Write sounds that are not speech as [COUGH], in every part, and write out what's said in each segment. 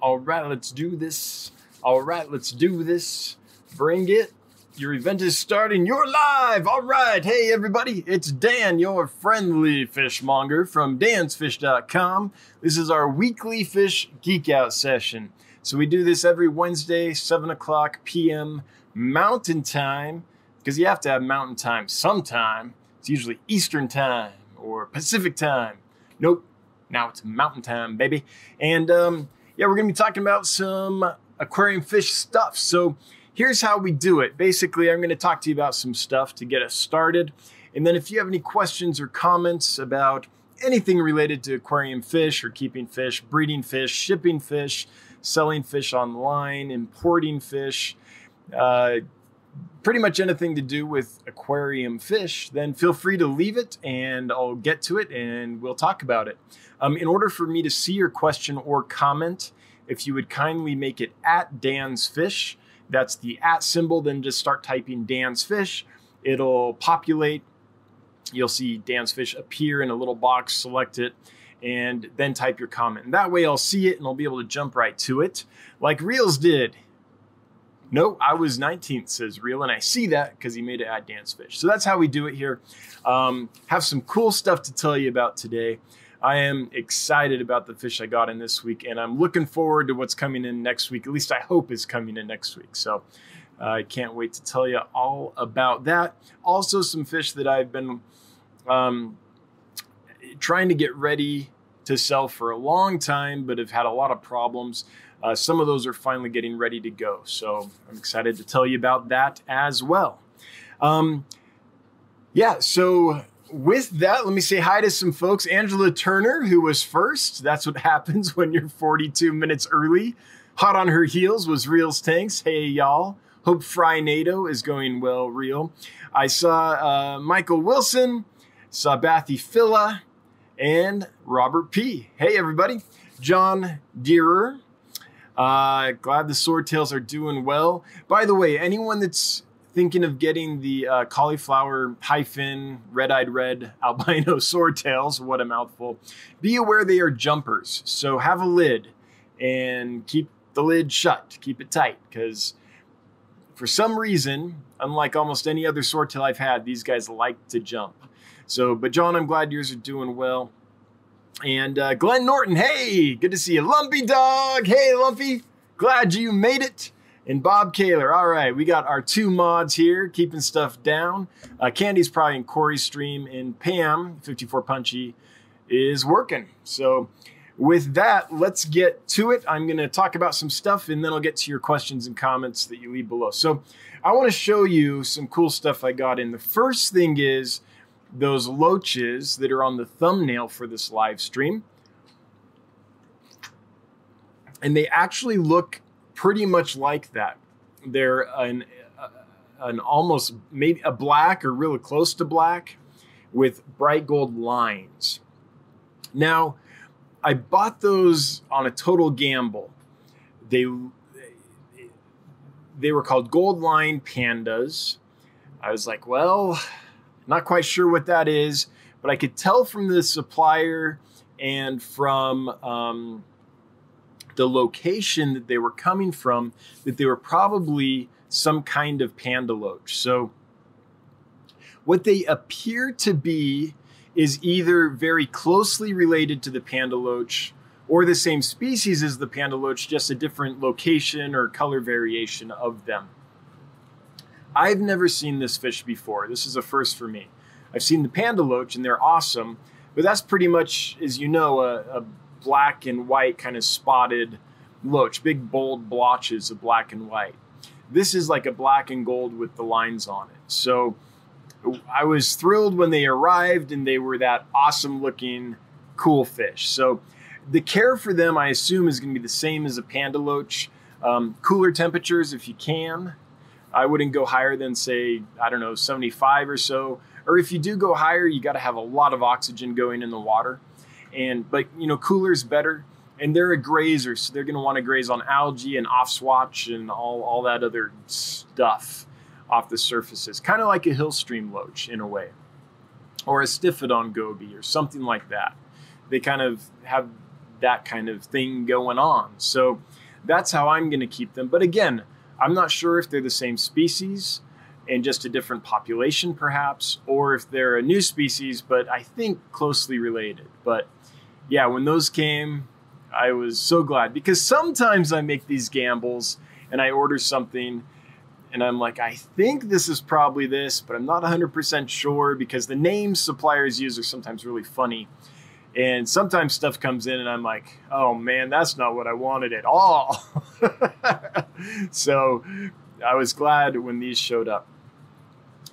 All right, let's do this. All right, let's do this. Bring it. Your event is starting. You're live. All right. Hey, everybody. It's Dan, your friendly fishmonger from dansfish.com. This is our weekly fish geek out session. So we do this every Wednesday, 7 o'clock p.m. Mountain Time, because you have to have Mountain Time sometime. It's usually Eastern Time or Pacific Time. Nope. Now it's Mountain Time, baby. And um, yeah, we're going to be talking about some aquarium fish stuff. So here's how we do it. Basically, I'm going to talk to you about some stuff to get us started. And then if you have any questions or comments about anything related to aquarium fish or keeping fish, breeding fish, shipping fish, selling fish online, importing fish, uh, pretty much anything to do with aquarium fish, then feel free to leave it and I'll get to it and we'll talk about it. Um, in order for me to see your question or comment, if you would kindly make it at Dan's Fish, that's the at symbol, then just start typing Dan's Fish. It'll populate. You'll see Dan's Fish appear in a little box, select it, and then type your comment. And that way I'll see it and I'll be able to jump right to it, like Reels did. No, I was 19th, says Real, and I see that because he made it at Dan's Fish. So that's how we do it here. Um, have some cool stuff to tell you about today. I am excited about the fish I got in this week, and I'm looking forward to what's coming in next week. At least I hope is coming in next week. So uh, I can't wait to tell you all about that. Also, some fish that I've been um, trying to get ready to sell for a long time, but have had a lot of problems. Uh, some of those are finally getting ready to go. So I'm excited to tell you about that as well. Um, yeah, so with that, let me say hi to some folks. Angela Turner, who was first. That's what [LAUGHS] happens when you're 42 minutes early. Hot on her heels was Reels Tanks. Hey, y'all. Hope Fry NATO is going well, Reel. I saw uh, Michael Wilson, saw Bathy Phila, and Robert P. Hey, everybody. John Deerer. Uh, glad the swordtails are doing well. By the way, anyone that's thinking of getting the uh, cauliflower hi-fin red-eyed red [LAUGHS] albino swordtails, what a mouthful. Be aware they are jumpers, so have a lid and keep the lid shut, keep it tight, because for some reason, unlike almost any other swordtail I've had, these guys like to jump. So, but John, I'm glad yours are doing well. And uh, Glenn Norton, hey, good to see you. Lumpy Dog, hey, Lumpy, glad you made it and Bob Kaler. All right, we got our two mods here, keeping stuff down. Uh, Candy's probably in Corey's stream, and Pam, 54 Punchy, is working. So, with that, let's get to it. I'm going to talk about some stuff, and then I'll get to your questions and comments that you leave below. So, I want to show you some cool stuff I got in. The first thing is those loaches that are on the thumbnail for this live stream. And they actually look pretty much like that. They're an an almost maybe a black or really close to black with bright gold lines. Now, I bought those on a total gamble. They they were called gold line pandas. I was like, well, not quite sure what that is, but I could tell from the supplier and from um, the location that they were coming from that they were probably some kind of panda loach. So what they appear to be is either very closely related to the panda loach or the same species as the panda loach, just a different location or color variation of them. I've never seen this fish before. This is a first for me. I've seen the panda loach and they're awesome, but that's pretty much, as you know, a, a black and white kind of spotted loach, big bold blotches of black and white. This is like a black and gold with the lines on it. So I was thrilled when they arrived and they were that awesome looking, cool fish. So the care for them, I assume, is going to be the same as a panda loach. Um, cooler temperatures if you can. I wouldn't go higher than, say, I don't know, 75 or so. Or if you do go higher, you got to have a lot of oxygen going in the water and but you know cooler is better and they're a grazer so they're going to want to graze on algae and aufwuchs and all, all that other stuff off the surfaces kind of like a hill stream loach in a way or a stiphodon goby or something like that they kind of have that kind of thing going on. So that's how I'm going to keep them. But again, I'm not sure if they're the same species and just a different population, perhaps, or if they're a new species, but I think closely related. But yeah, when those came, I was so glad because sometimes I make these gambles and I order something and I'm like, I think this is probably this, but I'm not 100% sure because the names suppliers use are sometimes really funny. And sometimes stuff comes in and I'm like, oh man, that's not what I wanted at all. [LAUGHS] so I was glad when these showed up.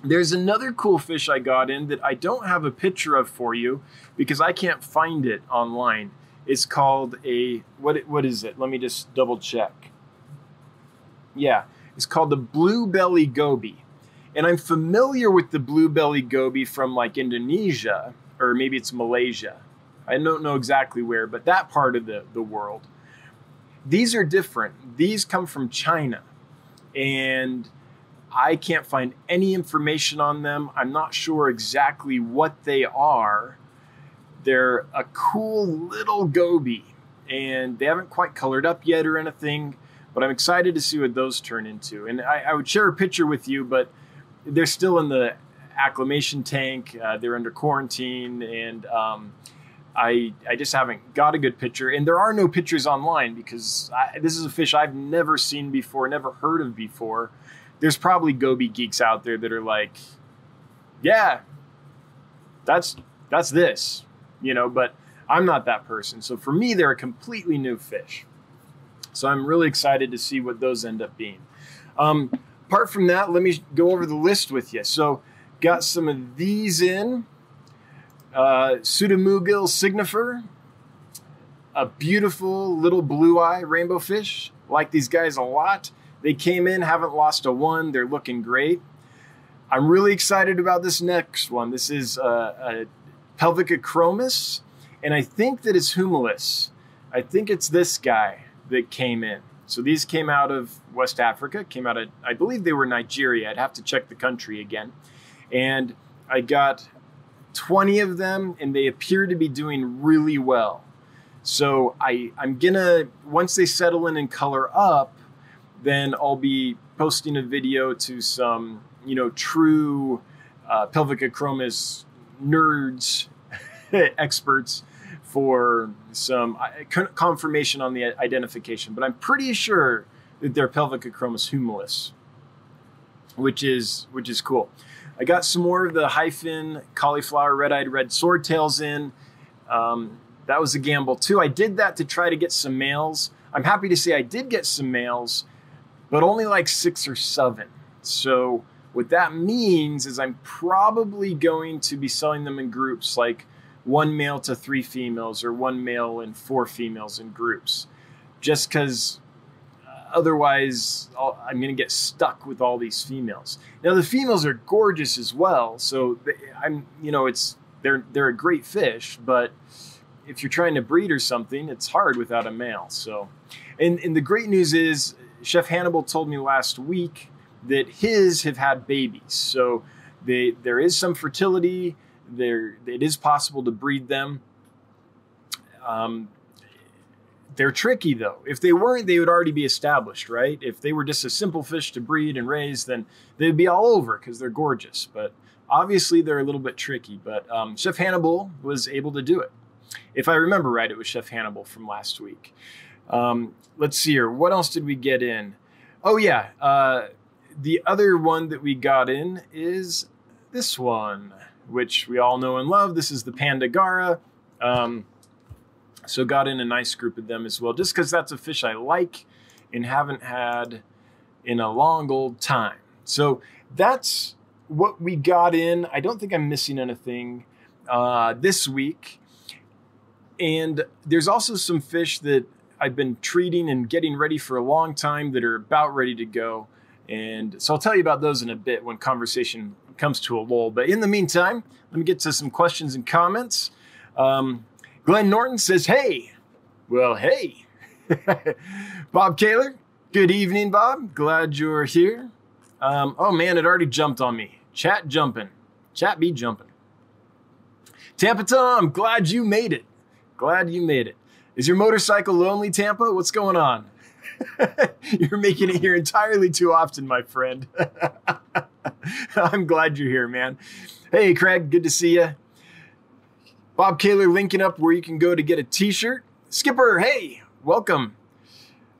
There's another cool fish I got in that I don't have a picture of for you because I can't find it online. It's called a what what is it? Let me just double check. Yeah, it's called the blue belly goby. And I'm familiar with the blue belly goby from like Indonesia or maybe it's Malaysia. I don't know exactly where, but that part of the, the world. These are different. These come from China. And I can't find any information on them. I'm not sure exactly what they are. They're a cool little goby, and they haven't quite colored up yet or anything, but I'm excited to see what those turn into. And I, I would share a picture with you, but they're still in the acclimation tank. Uh, they're under quarantine, and um, I I just haven't got a good picture. And there are no pictures online because I, this is a fish I've never seen before, never heard of before there's probably goby geeks out there that are like, yeah, that's that's this, you know, but I'm not that person. So for me, they're a completely new fish. So I'm really excited to see what those end up being. Um, apart from that, let me go over the list with you. So got some of these in. Uh, Pseudomugil signifer, a beautiful little blue eye rainbow fish. Like these guys a lot. They came in, haven't lost a one. They're looking great. I'm really excited about this next one. This is a, a Pelvicachromis, and I think that it's Humilis. I think it's this guy that came in. So these came out of West Africa, came out of, I believe they were Nigeria. I'd have to check the country again. And I got 20 of them, and they appear to be doing really well. So I, I'm gonna, once they settle in and color up, then I'll be posting a video to some, you know, true uh, Pelvicachromis nerds, [LAUGHS] experts for some uh, confirmation on the identification. But I'm pretty sure that they're Pelvicachromis humilis, which is which is cool. I got some more of the hi-fin cauliflower red-eyed red swordtails in. Um, that was a gamble too. I did that to try to get some males. I'm happy to say I did get some males but only like six or seven. So what that means is I'm probably going to be selling them in groups like one male to three females or one male and four females in groups just because otherwise I'll, i'm going to get stuck with all these females now the females are gorgeous as well so they, i'm you know it's they're they're a great fish but if you're trying to breed or something it's hard without a male so and, and the great news is Chef Hannibal told me last week that his have had babies. So they, there is some fertility. There, it is possible to breed them. Um, they're tricky though. If they weren't, they would already be established, right? If they were just a simple fish to breed and raise, then they'd be all over because they're gorgeous. But obviously, they're a little bit tricky. But um, Chef Hannibal was able to do it. If I remember right, it was Chef Hannibal from last week. Um, let's see here. What else did we get in? Oh, yeah. Uh, the other one that we got in is this one, which we all know and love. This is the panda garra. Um, so got in a nice group of them as well, just because that's a fish I like and haven't had in a long old time. So that's what we got in. I don't think I'm missing anything uh, this week. And there's also some fish that I've been treating and getting ready for a long time that are about ready to go. And so I'll tell you about those in a bit when conversation comes to a lull. But in the meantime, let me get to some questions and comments. Um, Glenn Norton says, Hey, well, hey. [LAUGHS] Bob Kaler, good evening, Bob. Glad you're here. Um, oh man, it already jumped on me. Chat jumping. Chat be jumping. Tampa Tom, glad you made it. Glad you made it. Is your motorcycle lonely, Tampa? What's going on? [LAUGHS] you're making it here entirely too often, my friend. [LAUGHS] I'm glad you're here, man. Hey, Craig, good to see you. Bob Kaler linking up where you can go to get a t shirt. Skipper, hey, welcome.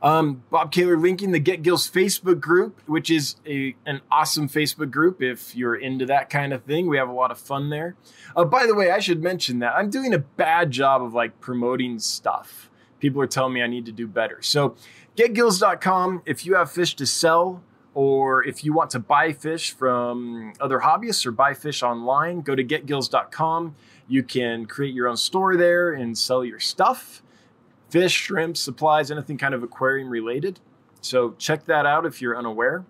Um, Bob Kaler linking the Get Gills Facebook group, which is a, an awesome Facebook group if you're into that kind of thing. We have a lot of fun there. Uh, by the way, I should mention that I'm doing a bad job of like promoting stuff. People are telling me I need to do better. So, getgills.com if you have fish to sell or if you want to buy fish from other hobbyists or buy fish online, go to getgills.com. You can create your own store there and sell your stuff fish, shrimp, supplies, anything kind of aquarium related. So check that out if you're unaware.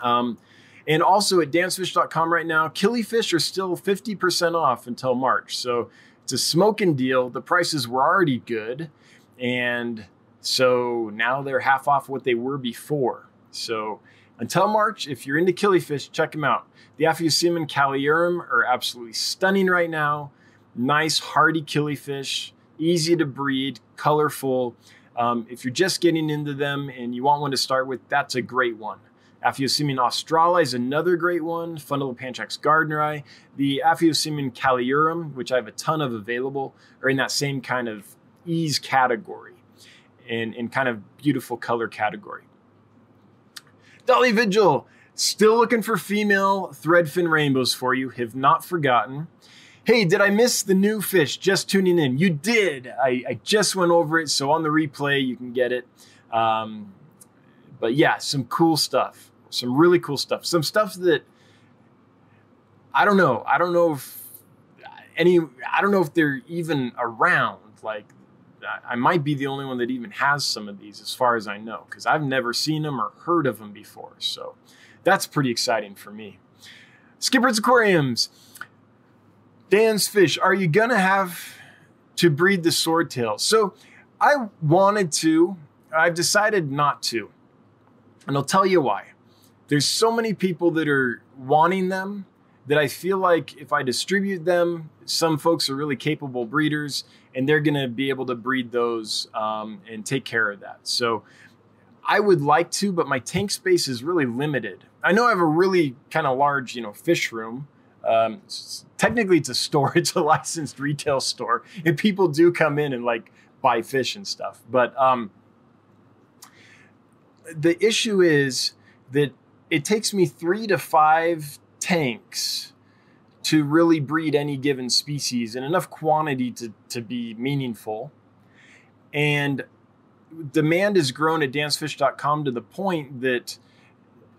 Um, and also at dansfish.com right now, killifish are still 50% off until March. So it's a smoking deal. The prices were already good. And so now they're half off what they were before. So until March, if you're into killifish, check them out. The Aphyosemion calliurum are absolutely stunning right now. Nice, hardy killifish easy to breed, colorful. Um, if you're just getting into them and you want one to start with, that's a great one. Aphyosemion australe is another great one. Fundulopanchax gardneri. The Aphyosemion calliurum, which I have a ton of available, are in that same kind of ease category and in kind of beautiful color category. Dolly Vigil, still looking for female threadfin rainbows for you. Have not forgotten. Hey, did I miss the new fish? Just tuning in. You did. I, I just went over it. So on the replay, you can get it. Um, but yeah, some cool stuff. Some really cool stuff. Some stuff that I don't know. I don't know if any, I don't know if they're even around. Like, I might be the only one that even has some of these, as far as I know, because I've never seen them or heard of them before. So that's pretty exciting for me. Skipper's Aquariums. Dan's Fish, are you going to have to breed the swordtail? So I wanted to, I've decided not to. And I'll tell you why. There's so many people that are wanting them that I feel like if I distribute them, some folks are really capable breeders and they're going to be able to breed those um, and take care of that. So I would like to, but my tank space is really limited. I know I have a really kind of large, you know, fish room um, technically, it's a store. [LAUGHS] It's a licensed retail store, and people do come in and like buy fish and stuff. But um, the issue is that it takes me three to five tanks to really breed any given species in enough quantity to, to be meaningful. And demand has grown at dansfish.com to the point that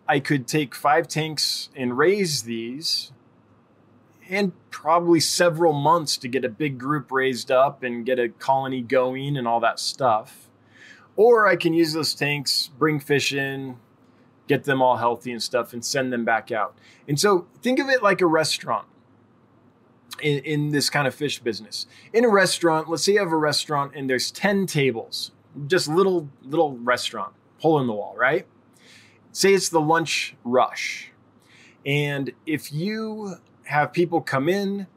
I could take five tanks and raise these and probably several months to get a big group raised up and get a colony going and all that stuff. Or I can use those tanks, bring fish in, get them all healthy and stuff, and send them back out. And so think of it like a restaurant in, in this kind of fish business. In a restaurant, let's say you have a restaurant and there's 10 tables, just little, little restaurant, hole in the wall, right? Say it's the lunch rush. And if you have people come in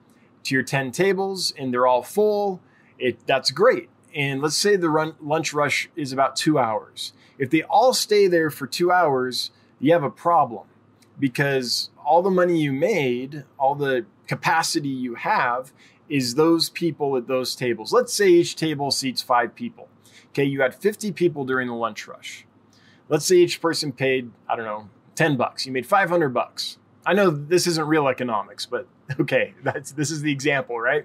to your 10 tables and they're all full, it that's great. And let's say the run, lunch rush is about two hours. If they all stay there for two hours, you have a problem because all the money you made, all the capacity you have, is those people at those tables. Let's say each table seats five people. Okay, you had 50 people during the lunch rush. Let's say each person paid, I don't know, 10 bucks. You made 500 bucks. I know this isn't real economics, but [LAUGHS] okay, that's this is the example, right?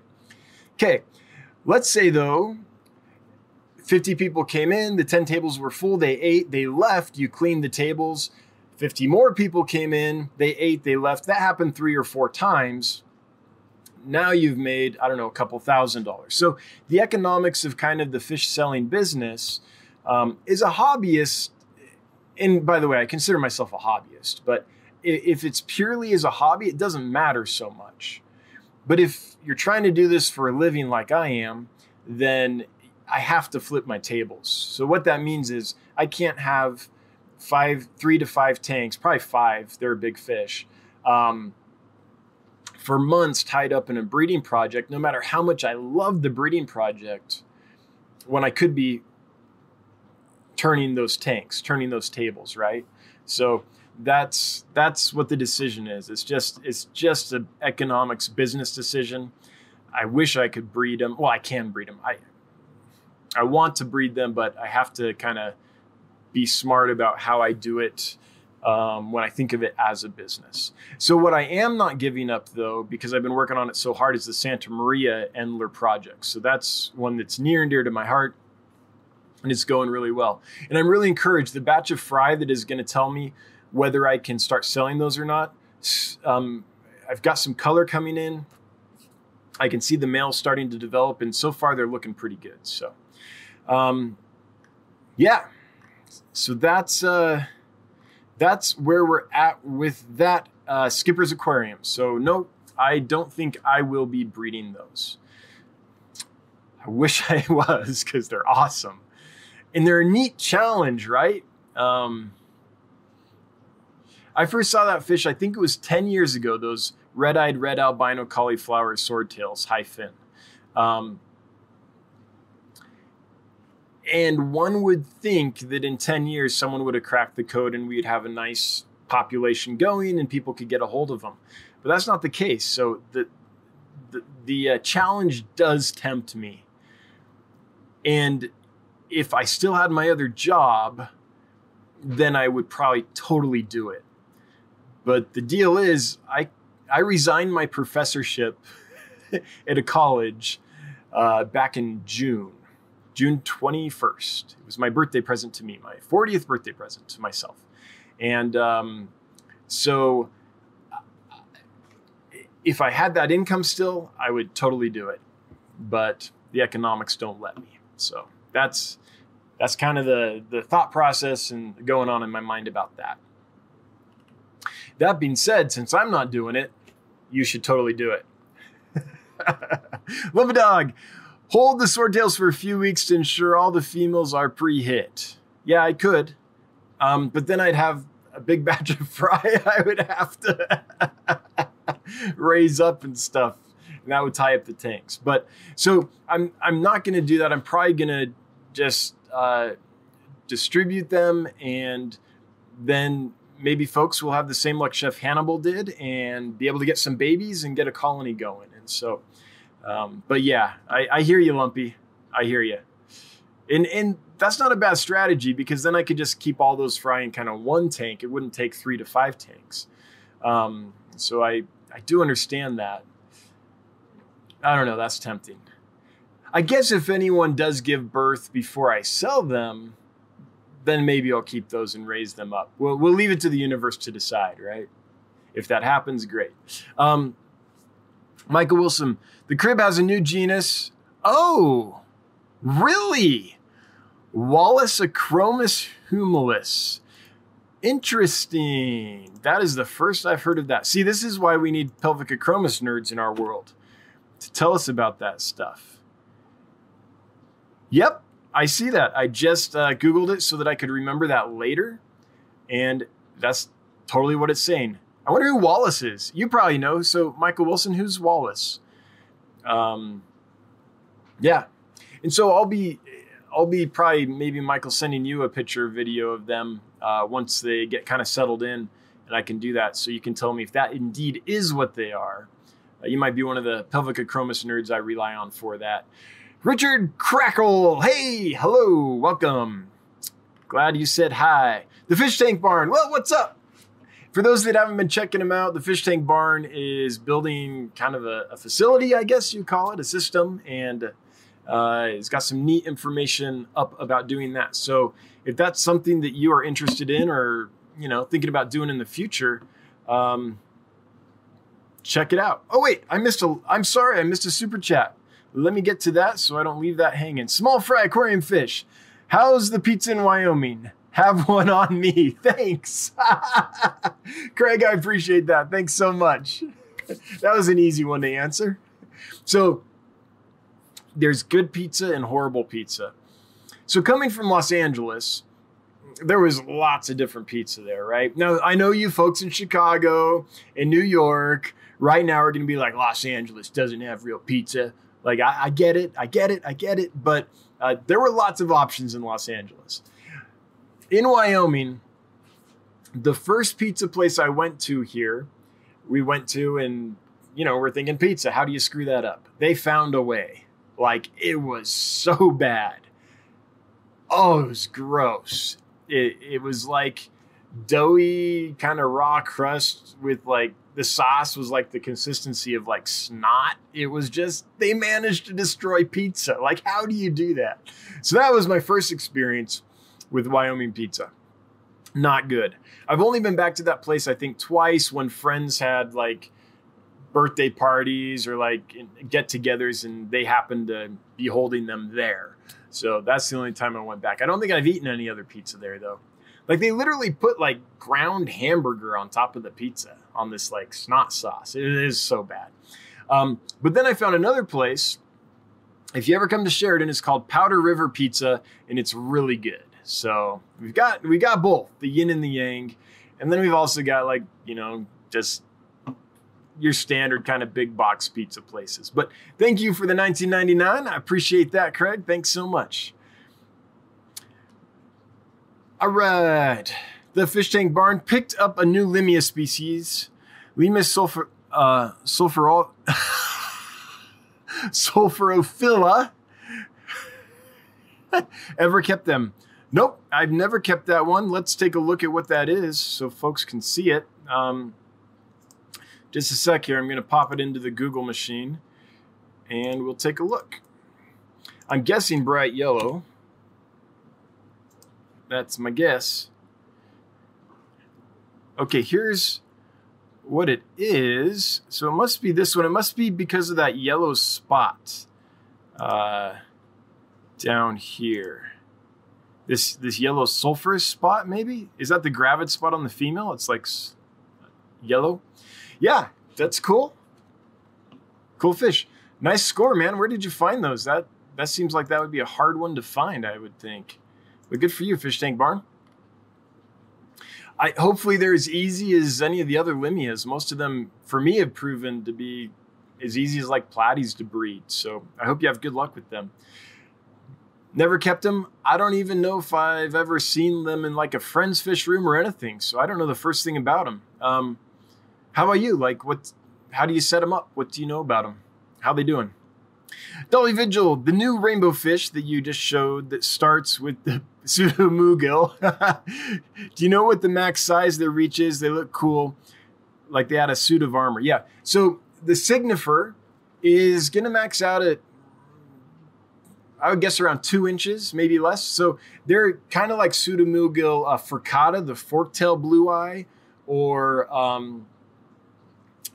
Okay. Let's say though 50 people came in, the 10 tables were full, they ate, they left, you cleaned the tables. 50 more people came in, they ate, they left. That happened 3 or 4 times. Now you've made, I don't know, a couple thousand dollars. So the economics of kind of the fish selling business um, is a hobbyist. And by the way, I consider myself a hobbyist, but if it's purely as a hobby, it doesn't matter so much. But if you're trying to do this for a living like I am, then I have to flip my tables. So what that means is I can't have five, three to five tanks, probably five. They're a big fish. Um, for months tied up in a breeding project, no matter how much I love the breeding project, when I could be turning those tanks, turning those tables, right? So that's that's what the decision is. It's just it's just an economics business decision. I wish I could breed them. Well, I can breed them. I I want to breed them, but I have to kind of be smart about how I do it um, when I think of it as a business. So what I am not giving up though, because I've been working on it so hard, is the Santa Maria Endler project. So that's one that's near and dear to my heart. And it's going really well. And I'm really encouraged. The batch of fry that is going to tell me whether I can start selling those or not. Um, I've got some color coming in. I can see the males starting to develop, and so far they're looking pretty good. So, um, yeah. So that's uh, that's where we're at with that uh, Skipper's Aquarium. So no, I don't think I will be breeding those. I wish [LAUGHS] I was because they're awesome, and they're a neat challenge, right? Um, I first saw that fish, I think it was 10 years ago, those red eyed red albino cauliflower swordtails, high fin. Um, and one would think that in 10 years, someone would have cracked the code and we'd have a nice population going and people could get a hold of them. But that's not the case. So the, the, the uh, challenge does tempt me. And if I still had my other job, then I would probably totally do it. But the deal is, I I resigned my professorship [LAUGHS] at a college uh, back in June, June 21st. It was my birthday present to me, my 40th birthday present to myself. And um, so, if I had that income still, I would totally do it. But the economics don't let me. So that's that's kind of the the thought process and going on in my mind about that. That being said, since I'm not doing it, you should totally do it. [LAUGHS] Love a dog. Hold the swordtails for a few weeks to ensure all the females are pre-hit. Yeah, I could. Um, but then I'd have a big [LAUGHS] batch of fry I would have to [LAUGHS] raise up and stuff. And that would tie up the tanks. But so I'm I'm not gonna do that. I'm probably gonna just uh, distribute them and then maybe folks will have the same luck Chef Hannibal did and be able to get some babies and get a colony going. And so, um, but yeah, I, I hear you, Lumpy. I hear you. And, and that's not a bad strategy because then I could just keep all those fry in kind of one tank. It wouldn't take three to five tanks. Um, so I, I do understand that. I don't know. That's tempting. I guess if anyone does give birth before I sell them, then maybe I'll keep those and raise them up. We'll, we'll leave it to the universe to decide, right? If that happens, great. Um, Michael Wilson, the crib has a new genus. Oh, really? Wallaceochromis humilis. Interesting. That is the first I've heard of that. See, this is why we need Pelvicachromis nerds in our world to tell us about that stuff. Yep, I see that. I just uh, Googled it so that I could remember that later. And that's totally what it's saying. I wonder who Wallace is. You probably know. So, Michael Wilson, who's Wallace? Um, yeah. And so I'll be, I'll be probably maybe Michael sending you a picture video of them uh, once they get kind of settled in, and I can do that. So you can tell me if that indeed is what they are. Uh, you might be one of the Pelvicachromis nerds I rely on for that. Richard Crackle. Hey, hello, welcome. Glad you said hi. The Fish Tank Barn. Well, what's up? For those that haven't been checking them out, the Fish Tank Barn is building kind of a, a facility, I guess you call it, a system, and uh, it's got some neat information up about doing that. So if that's something that you are interested in or you know thinking about doing in the future, um, check it out. Oh wait, I missed a. I'm sorry, I missed a super chat. Let me get to that so I don't leave that hanging. Small fry aquarium fish. How's the pizza in Wyoming? Have one on me. [LAUGHS] Thanks. [LAUGHS] Craig, I appreciate that. Thanks so much. [LAUGHS] that was an easy one to answer. So, there's good pizza and horrible pizza. So, coming from Los Angeles, there was lots of different pizza there, right? Now, I know you folks in Chicago and New York right now are going to be like, Los Angeles doesn't have real pizza. Like I, I get it, I get it, I get it. But Uh, there were lots of options in Los Angeles. In Wyoming, the first pizza place I went to here, we went to, and you know, we're thinking pizza. How do you screw that up? They found a way. Like it was so bad. Oh, it was gross. It it was like doughy kind of raw crust with like the sauce was like the consistency of like snot. It was just they managed to destroy pizza. Like how do you do that? So that was my first experience with Wyoming pizza. Not good. I've only been back to that place I think twice when friends had like birthday parties or like get-togethers and they happened to be holding them there. So that's the only time I went back. I don't think I've eaten any other pizza there though. Like they literally put like ground hamburger on top of the pizza on this like snot sauce. It is so bad. Um, but then I found another place. If you ever come to Sheridan, it's called Powder River Pizza, and it's really good. So we've got we got both the yin and the yang, and then we've also got like you know just your standard kind of big box pizza places. But thank you for the 1999. I appreciate that, Craig. Thanks so much. All right. The fish tank barn picked up a new Limia species, Limus sulfur, uh, sulfurol, [LAUGHS] sulphurophila. [LAUGHS] Ever kept them? Nope, I've never kept that one. Let's take a look at what that is so folks can see it. Um, just a sec here. I'm going to pop it into the Google machine and we'll take a look. I'm guessing bright yellow. That's my guess. Okay, here's what it is. So it must be this one. It must be because of that yellow spot uh, down here. This this yellow sulfurous spot, maybe? Is that the gravid spot on the female? It's like yellow. Yeah, that's cool. Cool fish. Nice score, man. Where did you find those? That that seems like that would be a hard one to find, I would think. But good for you, Fish Tank Barn. I hopefully they're as easy as any of the other limias. Most of them, for me, have proven to be as easy as like platies to breed. So I hope you have good luck with them. Never kept them. I don't even know if I've ever seen them in like a friend's fish room or anything. So I don't know the first thing about them. Um, how about you? Like, what? How do you set them up? What do you know about them? How they doing? Dolly Vigil, the new rainbow fish that you just showed that starts with the [LAUGHS] pseudomugil. [LAUGHS] Do you know what the max size their reach is? They look cool, like they had a suit of armor. Yeah. So the signifer is going to max out at, I would guess, around two inches, maybe less. So they're kind of like pseudomugil uh, furcata, the forktail blue eye, or um,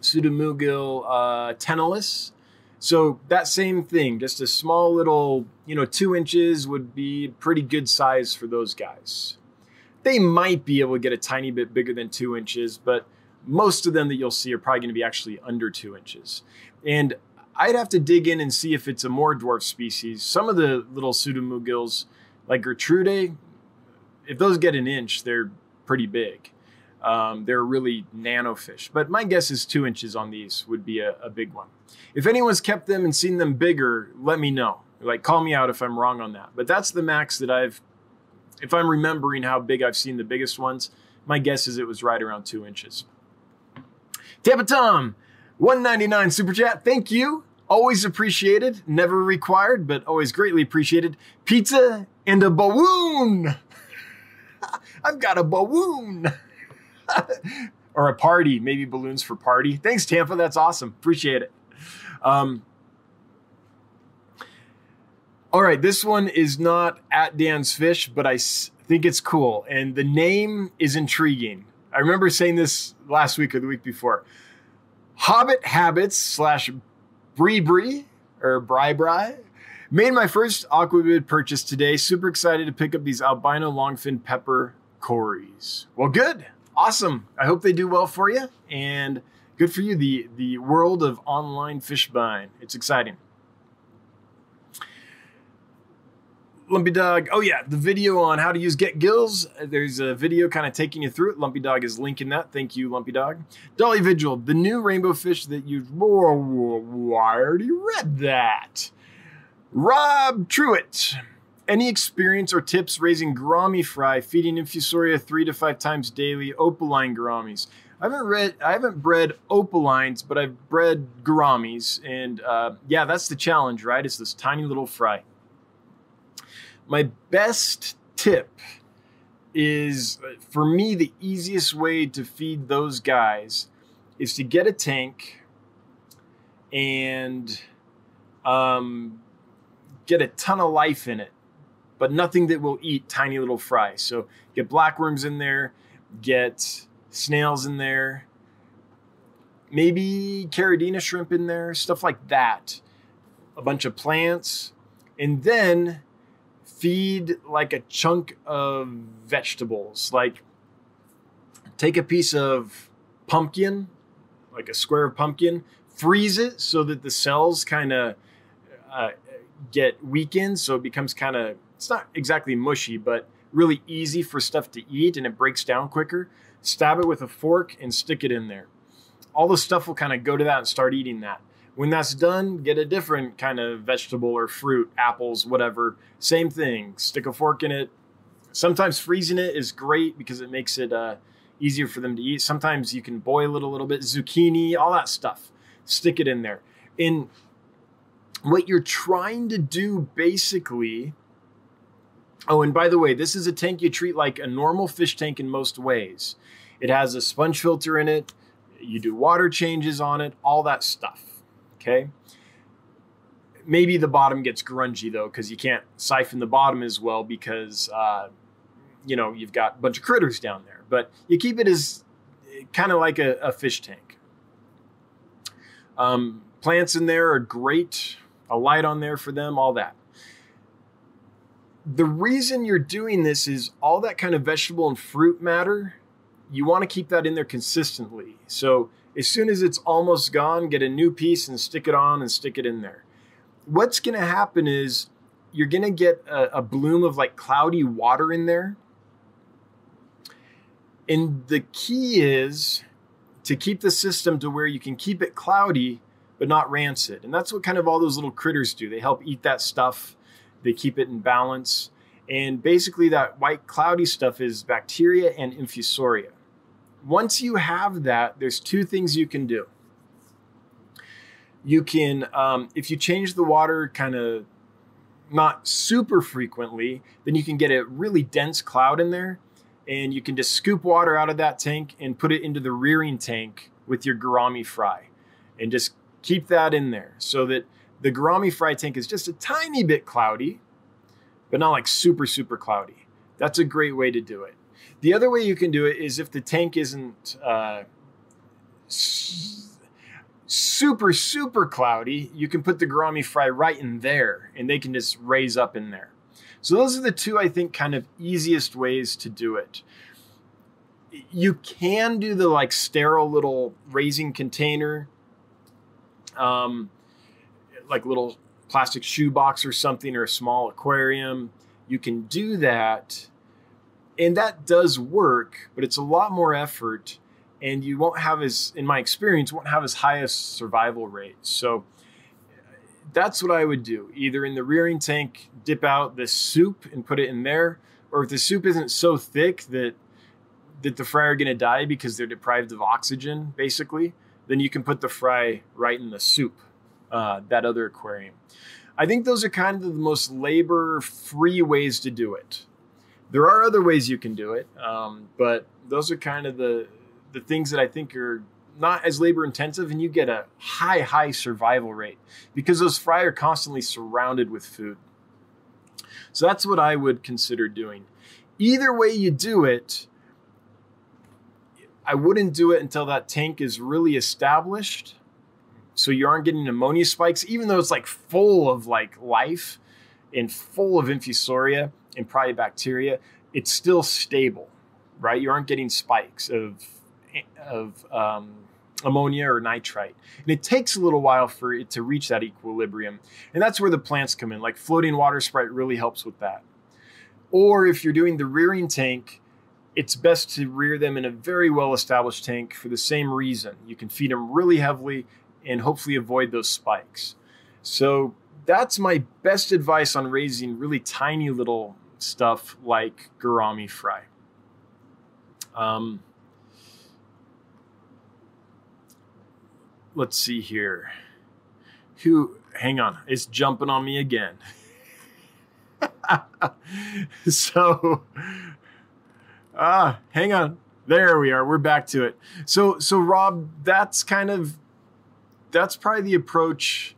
pseudomugil uh, tenellus so that same thing, just a small little, you know, two inches would be pretty good size for those guys. They might be able to get a tiny bit bigger than two inches, but most of them that you'll see are probably going to be actually under two inches. And I'd have to dig in and see if it's a more dwarf species. Some of the little pseudomugils, like Gertrude, if those get an inch, they're pretty big. Um, they're really nano fish. But my guess is two inches on these would be a, a big one. If anyone's kept them and seen them bigger, let me know. Like, call me out if I'm wrong on that. But that's the max that I've, if I'm remembering how big I've seen the biggest ones, my guess is it was right around two inches. Tampa Tom, 199 super chat. Thank you. Always appreciated. Never required, but always greatly appreciated. Pizza and a balloon. [LAUGHS] I've got a balloon. [LAUGHS] or a party, maybe balloons for party. Thanks, Tampa. That's awesome. Appreciate it. Um, all right, this one is not at Dan's Fish, but I think it's cool. And the name is intriguing. I remember saying this last week or the week before. Hobbit Habits slash Bree Bree or Bri Bri made my first aquabid purchase today. Super excited to pick up these albino longfin pepper cories. Well, good awesome. I hope they do well for you and good for you. The the world of online fish buying. It's exciting. Lumpy Dog. Oh yeah, the video on how to use Get Gills. There's a video kind of taking you through it. Lumpy Dog is linking that. Thank you, Lumpy Dog. Dolly Vigil, the new rainbow fish that you. I already read that. Rob Truitt. any experience or tips raising gourami fry, feeding infusoria three to five times daily, opaline gouramis? I haven't read, I haven't bred opalines, but I've bred gouramis, and uh, yeah, that's the challenge, right? It's this tiny little fry. My best tip is, for me, the easiest way to feed those guys is to get a tank and um, get a ton of life in it, but nothing that will eat tiny little fries. So get blackworms in there, get snails in there, maybe caridina shrimp in there, stuff like that. A bunch of plants, and then feed like a chunk of vegetables. Like take a piece of pumpkin, like a square of pumpkin, freeze it so that the cells kind of uh, get weakened. So it becomes kind of, it's not exactly mushy, but really easy for stuff to eat and it breaks down quicker. Stab it with a fork and stick it in there. All the stuff will kind of go to that and start eating that. When that's done, get a different kind of vegetable or fruit, apples, whatever. Same thing. Stick a fork in it. Sometimes freezing it is great because it makes it uh, easier for them to eat. Sometimes you can boil it a little bit, zucchini, all that stuff stick it in there. In what you're trying to do basically Oh, and by the way, this is a tank you treat like a normal fish tank in most ways. It has a sponge filter in it, you do water changes on it, all that stuff. Okay. Maybe the bottom gets grungy though, because you can't siphon the bottom as well because, uh, you know, you've got a bunch of critters down there. But you keep it as kind of like a, a fish tank. Um, plants in there are great, a light on there for them, all that. The reason you're doing this is all that kind of vegetable and fruit matter, you want to keep that in there consistently. So as soon as it's almost gone, get a new piece and stick it on and stick it in there. What's going to happen is you're going to get a, a, bloom of like cloudy water in there. And the key is to keep the system to where you can keep it cloudy but not rancid. And that's what kind of all those little critters do. They help eat that stuff, they keep it in balance. And basically, that white cloudy stuff is bacteria and infusoria. Once you have that, there's two things you can do. You can, um, if you change the water kind of not super frequently, then you can get a really dense cloud in there and you can just scoop water out of that tank and put it into the rearing tank with your gourami fry and just keep that in there so that the gourami fry tank is just a tiny bit cloudy but not like super super cloudy that's a great way to do it the other way you can do it is if the tank isn't uh, super super cloudy you can put the gourami fry right in there and they can just raise up in there so those are the two I think kind of easiest ways to do it. You can do the like sterile little raising container, um, like little plastic shoebox or something or a small aquarium. You can do that, and that does work, but it's a lot more effort, and you won't have as, in my experience, won't have as high a survival rate. So that's what I would do. Either in the rearing tank, dip out the soup and put it in there, or if the soup isn't so thick that that the fry are going to die because they're deprived of oxygen, basically, then you can put the fry right in the soup, uh, that other aquarium. I think those are kind of the most labor-free ways to do it. There are other ways you can do it, um, but those are kind of the the things that I think are not as labor intensive and you get a high high survival rate because those fry are constantly surrounded with food. So that's what i would consider doing. Either way you do it i wouldn't do it until that tank is really established so you aren't getting ammonia spikes even though it's like full of like life and full of infusoria and bacteria it's still stable right you aren't getting spikes of of um, ammonia or nitrite. And it takes a little while for it to reach that equilibrium. And that's where the plants come in. Like floating water sprite really helps with that. Or if you're doing the rearing tank, it's best to rear them in a very well established tank for the same reason. You can feed them really heavily and hopefully avoid those spikes. So that's my best advice on raising really tiny little stuff like gourami fry. Um, let's see here. Who, hang on, it's jumping on me again. [LAUGHS] so, ah, hang on. There we are. We're back to it. So, so Rob, that's kind of, that's probably the approach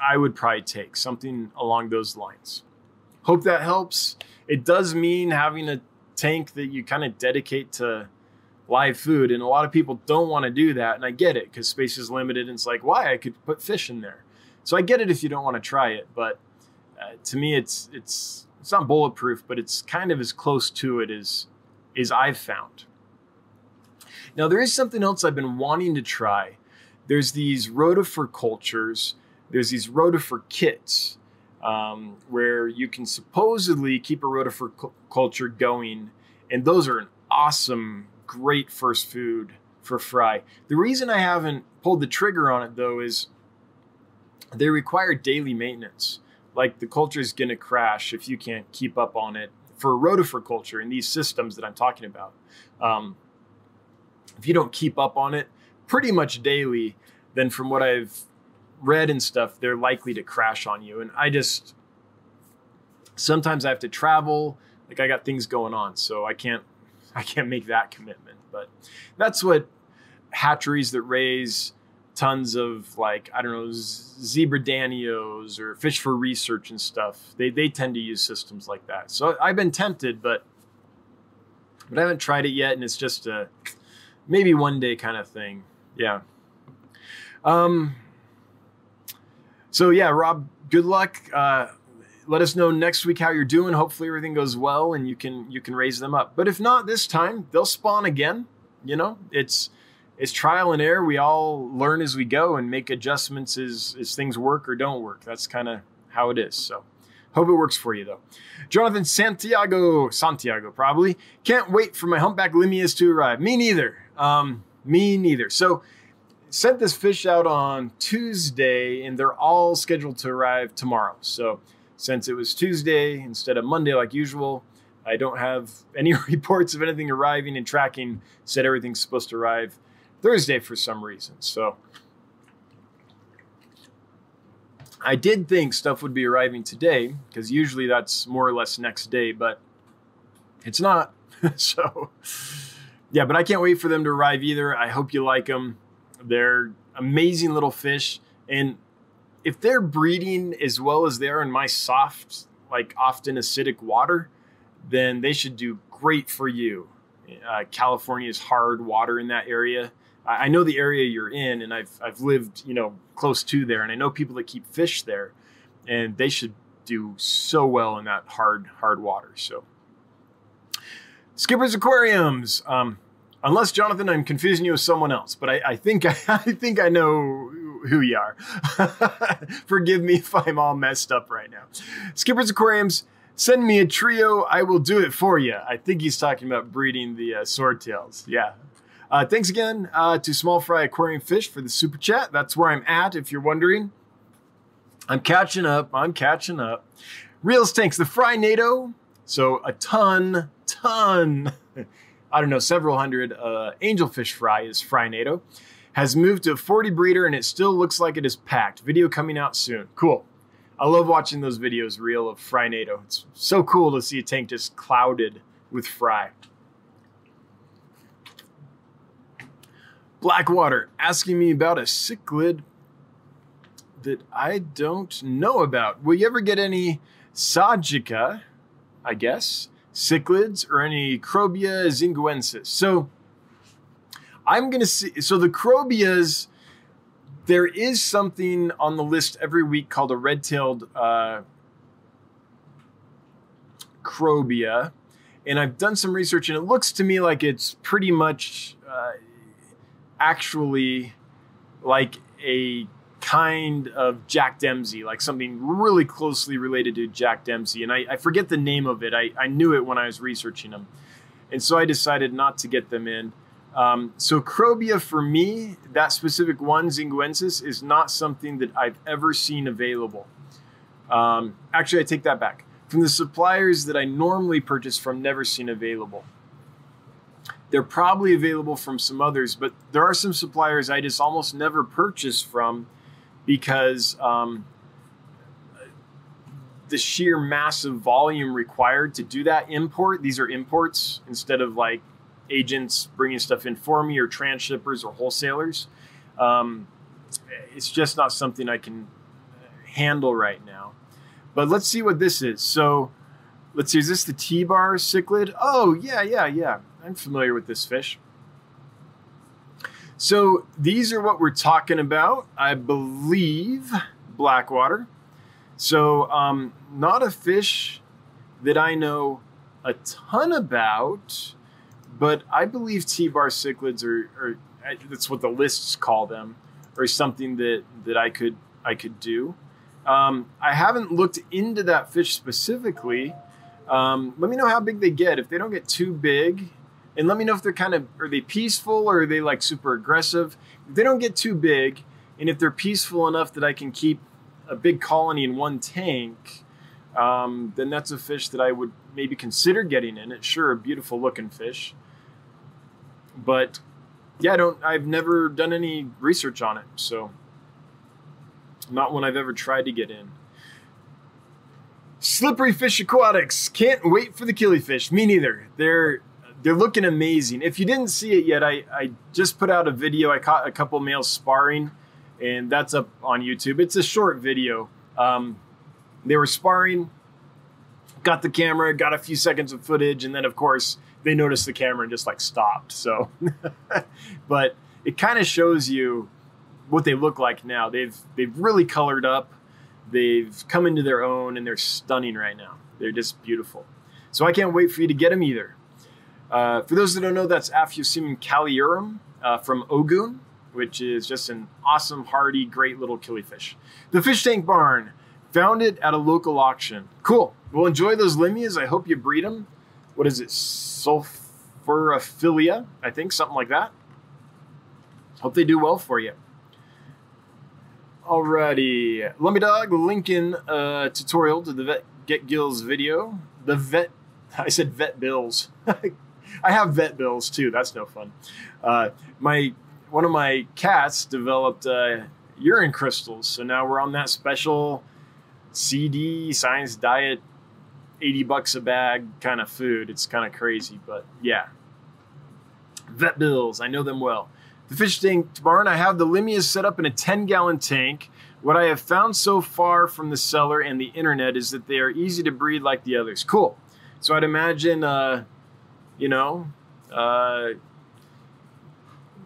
I would probably take, something along those lines. Hope that helps. It does mean having a tank that you kind of dedicate to live food. And a lot of people don't want to do that. And I get it because space is limited. And it's like, why? I could put fish in there. So I get it if you don't want to try it. But uh, to me, it's, it's, it's not bulletproof, but it's kind of as close to it as, as I've found. Now, there is something else I've been wanting to try. There's these rotifer cultures, there's these rotifer kits um, where you can supposedly keep a rotifer culture going. And those are an awesome great first food for fry. The reason I haven't pulled the trigger on it though is they require daily maintenance. Like the culture is going to crash if you can't keep up on it for rotifer culture in these systems that I'm talking about. Um, if you don't keep up on it pretty much daily, then from what I've read and stuff, they're likely to crash on you. And I just sometimes I have to travel. Like I got things going on, so I can't [LAUGHS] I can't make that commitment. But that's what hatcheries that raise tons of like I don't know zebra danios or fish for research and stuff. They they tend to use systems like that. So I've been tempted, but but I haven't tried it yet, and it's just a maybe one day kind of thing. Yeah. Um. So yeah, Rob. Good luck. Uh, let us know next week how you're doing. Hopefully everything goes well and you can you can raise them up. But if not this time, they'll spawn again. You know, it's it's trial and error. We all learn as we go and make adjustments as as things work or don't work. That's kind of how it is. So hope it works for you though. Jonathan Santiago, Santiago probably can't wait for my humpback limias to arrive. Me neither. Um, me neither. So sent this fish out on Tuesday and they're all scheduled to arrive tomorrow. So since it was Tuesday instead of Monday like usual. I don't have [LAUGHS] any [LAUGHS] reports of anything arriving and tracking said everything's supposed to arrive Thursday for some reason. So I did think stuff would be arriving today because usually that's more or less next day, but it's not. [LAUGHS] so yeah, but I can't wait for them to arrive either. I hope you like them. They're amazing little fish. And if they're breeding as well as they are in my soft, like often acidic water, then they should do great for you. Uh, California is hard water in that area. I, I know the area you're in, and I've I've lived you know close to there, and I know people that keep fish there, and they should do so well in that hard hard water. So, Skipper's Aquariums. Um, unless Jonathan, I'm confusing you with someone else, but I, I think I, [LAUGHS] think I know who you are. [LAUGHS] Forgive me if I'm all messed up right now. Skipper's Aquariums, send me a trio. I will do it for you. I think he's talking about breeding the uh, swordtails. Yeah. Uh, thanks again uh, to Small Fry Aquarium Fish for the super chat. That's where I'm at, if you're wondering. I'm catching up. I'm catching up. Reels tanks, the Fry NATO. So a ton, ton, [LAUGHS] I don't know, several hundred uh, angelfish fry is Fry NATO has moved to a 40 breeder and it still looks like it is packed. Video coming out soon. Cool. I love watching those videos reel of Fry NATO. It's so cool to see a tank just clouded with fry. Blackwater asking me about a cichlid that I don't know about. Will you ever get any Sajica, I guess, cichlids or any Krobia zinguensis? So I'm going to see. So the Krobias, there is something on the list every week called a red-tailed uh, Crobia, and I've done some research, and it looks to me like it's pretty much uh, actually like a kind of Jack Dempsey, like something really closely related to Jack Dempsey. And I, I forget the name of it. I, I knew it when I was researching them. And so I decided not to get them in. Um, so Krobia for me, that specific one, Xinguensis, is not something that I've ever seen available. Um, actually, I take that back. From the suppliers that I normally purchase from, never seen available. They're probably available from some others, but there are some suppliers I just almost never purchase from because um, the sheer massive volume required to do that import. These are imports instead of like agents bringing stuff in for me or transshippers or wholesalers. Um, it's just not something I can handle right now. But let's see what this is. So let's see, is this the T-bar cichlid? Oh, yeah, yeah, yeah. I'm familiar with this fish. So these are what we're talking about. I believe blackwater. So um, not a fish that I know a ton about, but I believe T-bar cichlids are, are that's what the lists call them, or something that that I could I could do. Um, I haven't looked into that fish specifically. Um, let me know how big they get. If they don't get too big, and let me know if they're kind of are they peaceful or are they like super aggressive. If they don't get too big, and if they're peaceful enough that I can keep a big colony in one tank, um, then that's a fish that I would maybe consider getting in. It's sure a beautiful looking fish, but yeah, I don't. I've never done any research on it, so not one I've ever tried to get in. Slippery Fish Aquatics. Can't wait for the killifish. Me neither. They're they're looking amazing. If you didn't see it yet, I, I just put out a video. I caught a couple males sparring, and that's up on YouTube. It's a short video. Um, they were sparring, got the camera, got a few seconds of footage, and then of course they noticed the camera and just like stopped. So, [LAUGHS] but it kind of shows you what they look like now. They've they've really colored up. They've come into their own, and they're stunning right now. They're just beautiful. So I can't wait for you to get them either. Uh, for those that don't know, that's Aphyosemion calliurum uh, from Ogun, which is just an awesome, hardy, great little killifish. The Fish Tank Barn found it at a local auction. Cool. Well, enjoy those limias. I hope you breed them. What is it? sulphurophila, I think, something like that. Hope they do well for you. Alrighty, Lummy Dog Lincoln uh, tutorial to the Vet Get Gills video. The vet, [LAUGHS] I said vet bills. [LAUGHS] I have vet bills too. That's no fun. Uh, my one of my cats developed uh, urine crystals, so now we're on that special CD science diet, eighty bucks a bag kind of food. It's kind of crazy, but yeah. Vet bills, I know them well. The fish tank barn, I have the limias set up in a 10 gallon tank. What I have found so far from the seller and the internet is that they are easy to breed like the others. Cool. So I'd imagine, uh, you know, uh,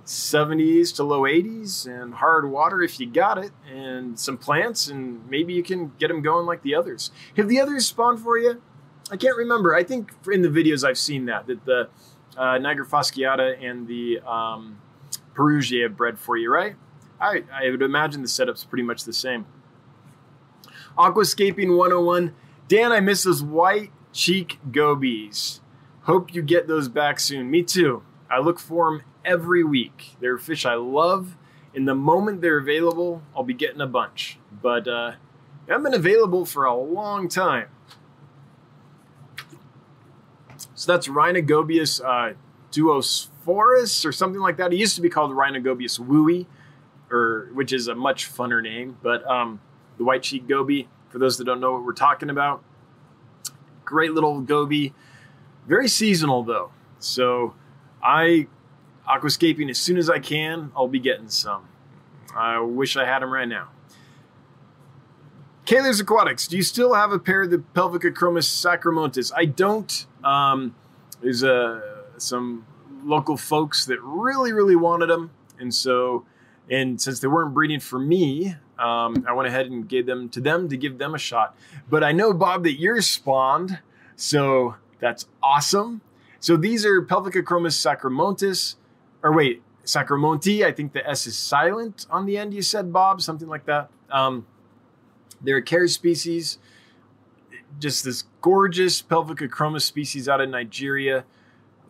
70s to low 80s and hard water if you got it, and some plants, and maybe you can get them going like the others. Have the others spawned for you? I can't remember. I think in the videos I've seen that, that the uh, nigrofasciata and the um, perugiae have bred for you, right? I, I would imagine the setup's pretty much the same. Aquascaping 101. Dan, I miss those white cheek gobies. Hope you get those back soon. Me too. I look for them every week. They're fish I love. In the moment they're available, I'll be getting a bunch. But uh, I've been available for a long time. So that's Rhinogobius uh, duosporus or something like that. It used to be called Rhinogobius wui, or which is a much funner name. But um, the white cheek goby, for those that don't know what we're talking about, great little goby very seasonal though. So I aquascaping as soon as I can. I'll be getting some. I wish I had them right now. Kaler's Aquatics. Do you still have a pair of the Pelvicachromis sacramontis? I don't. Um, there's uh, some local folks that really, really wanted them, and so, and since they weren't breeding for me, um, I went ahead and gave them to them to give them a shot. But I know Bob that yours spawned, so that's awesome. So these are Pelvicachromis sacramontis, or wait, sacramonti. I think the S is silent on the end. You said Bob, something like that. Um, they're a care species, just this gorgeous Pelvicachromis species out of Nigeria.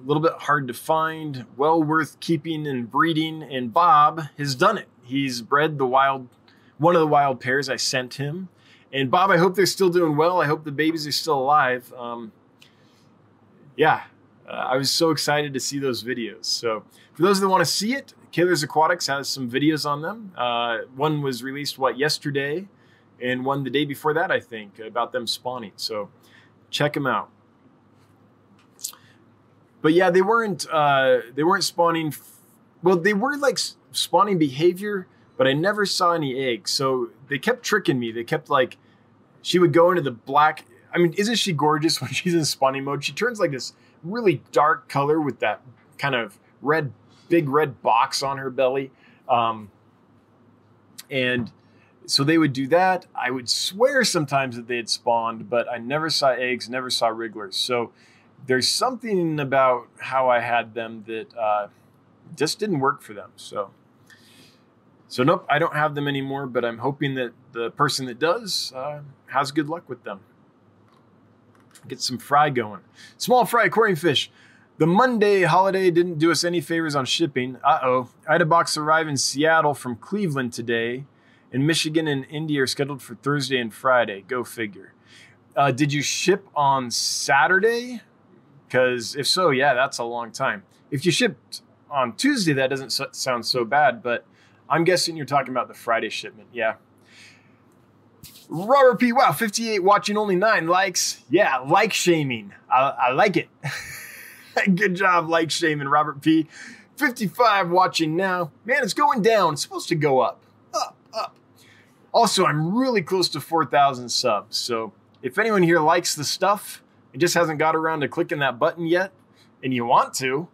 A little bit hard to find, well worth keeping and breeding. And Bob has done it. He's bred the wild, one of the wild pairs I sent him, And Bob, I hope they're still doing well. I hope the babies are still alive. Um, yeah, uh, I was so excited to see those videos. So for those that want to see it, Killers Aquatics has some videos on them. Uh, one was released what yesterday, and one the day before that, I think, about them spawning. So check them out. But yeah, they weren't uh, they weren't spawning. F- well, they were like spawning behavior, but I never saw any eggs. So they kept tricking me. They kept like she would go into the black. I mean, isn't she gorgeous [LAUGHS] when she's in spawning mode? She turns like this really dark color with that kind of red, big red box on her belly. Um, and so they would do that. I would swear sometimes that they had spawned, but I never saw eggs, never saw wrigglers. So there's something about how I had them that uh, just didn't work for them. So, so nope, I don't have them anymore. But I'm hoping that the person that does uh, has good luck with them. Get some fry going. Small fry aquarium fish. The Monday holiday didn't do us any favors on shipping. Uh oh. I had a box arrive in Seattle from Cleveland today, and Michigan and India are scheduled for Thursday and Friday. Go figure. Uh, did you ship on Saturday? Because if so, yeah, that's a long time. If you shipped on Tuesday, that doesn't so- sound so bad, but I'm guessing you're talking about the Friday shipment. Yeah. Robert P. Wow, 58 watching only nine likes. Yeah, like shaming. I, I like it. [LAUGHS] Good job, like shaming, Robert P. 55 watching now. Man, it's going down. It's supposed to go up. Up, up. Also, I'm really close to 4,000 subs. So if anyone here likes the stuff and just hasn't got around to clicking that button yet, and you want to,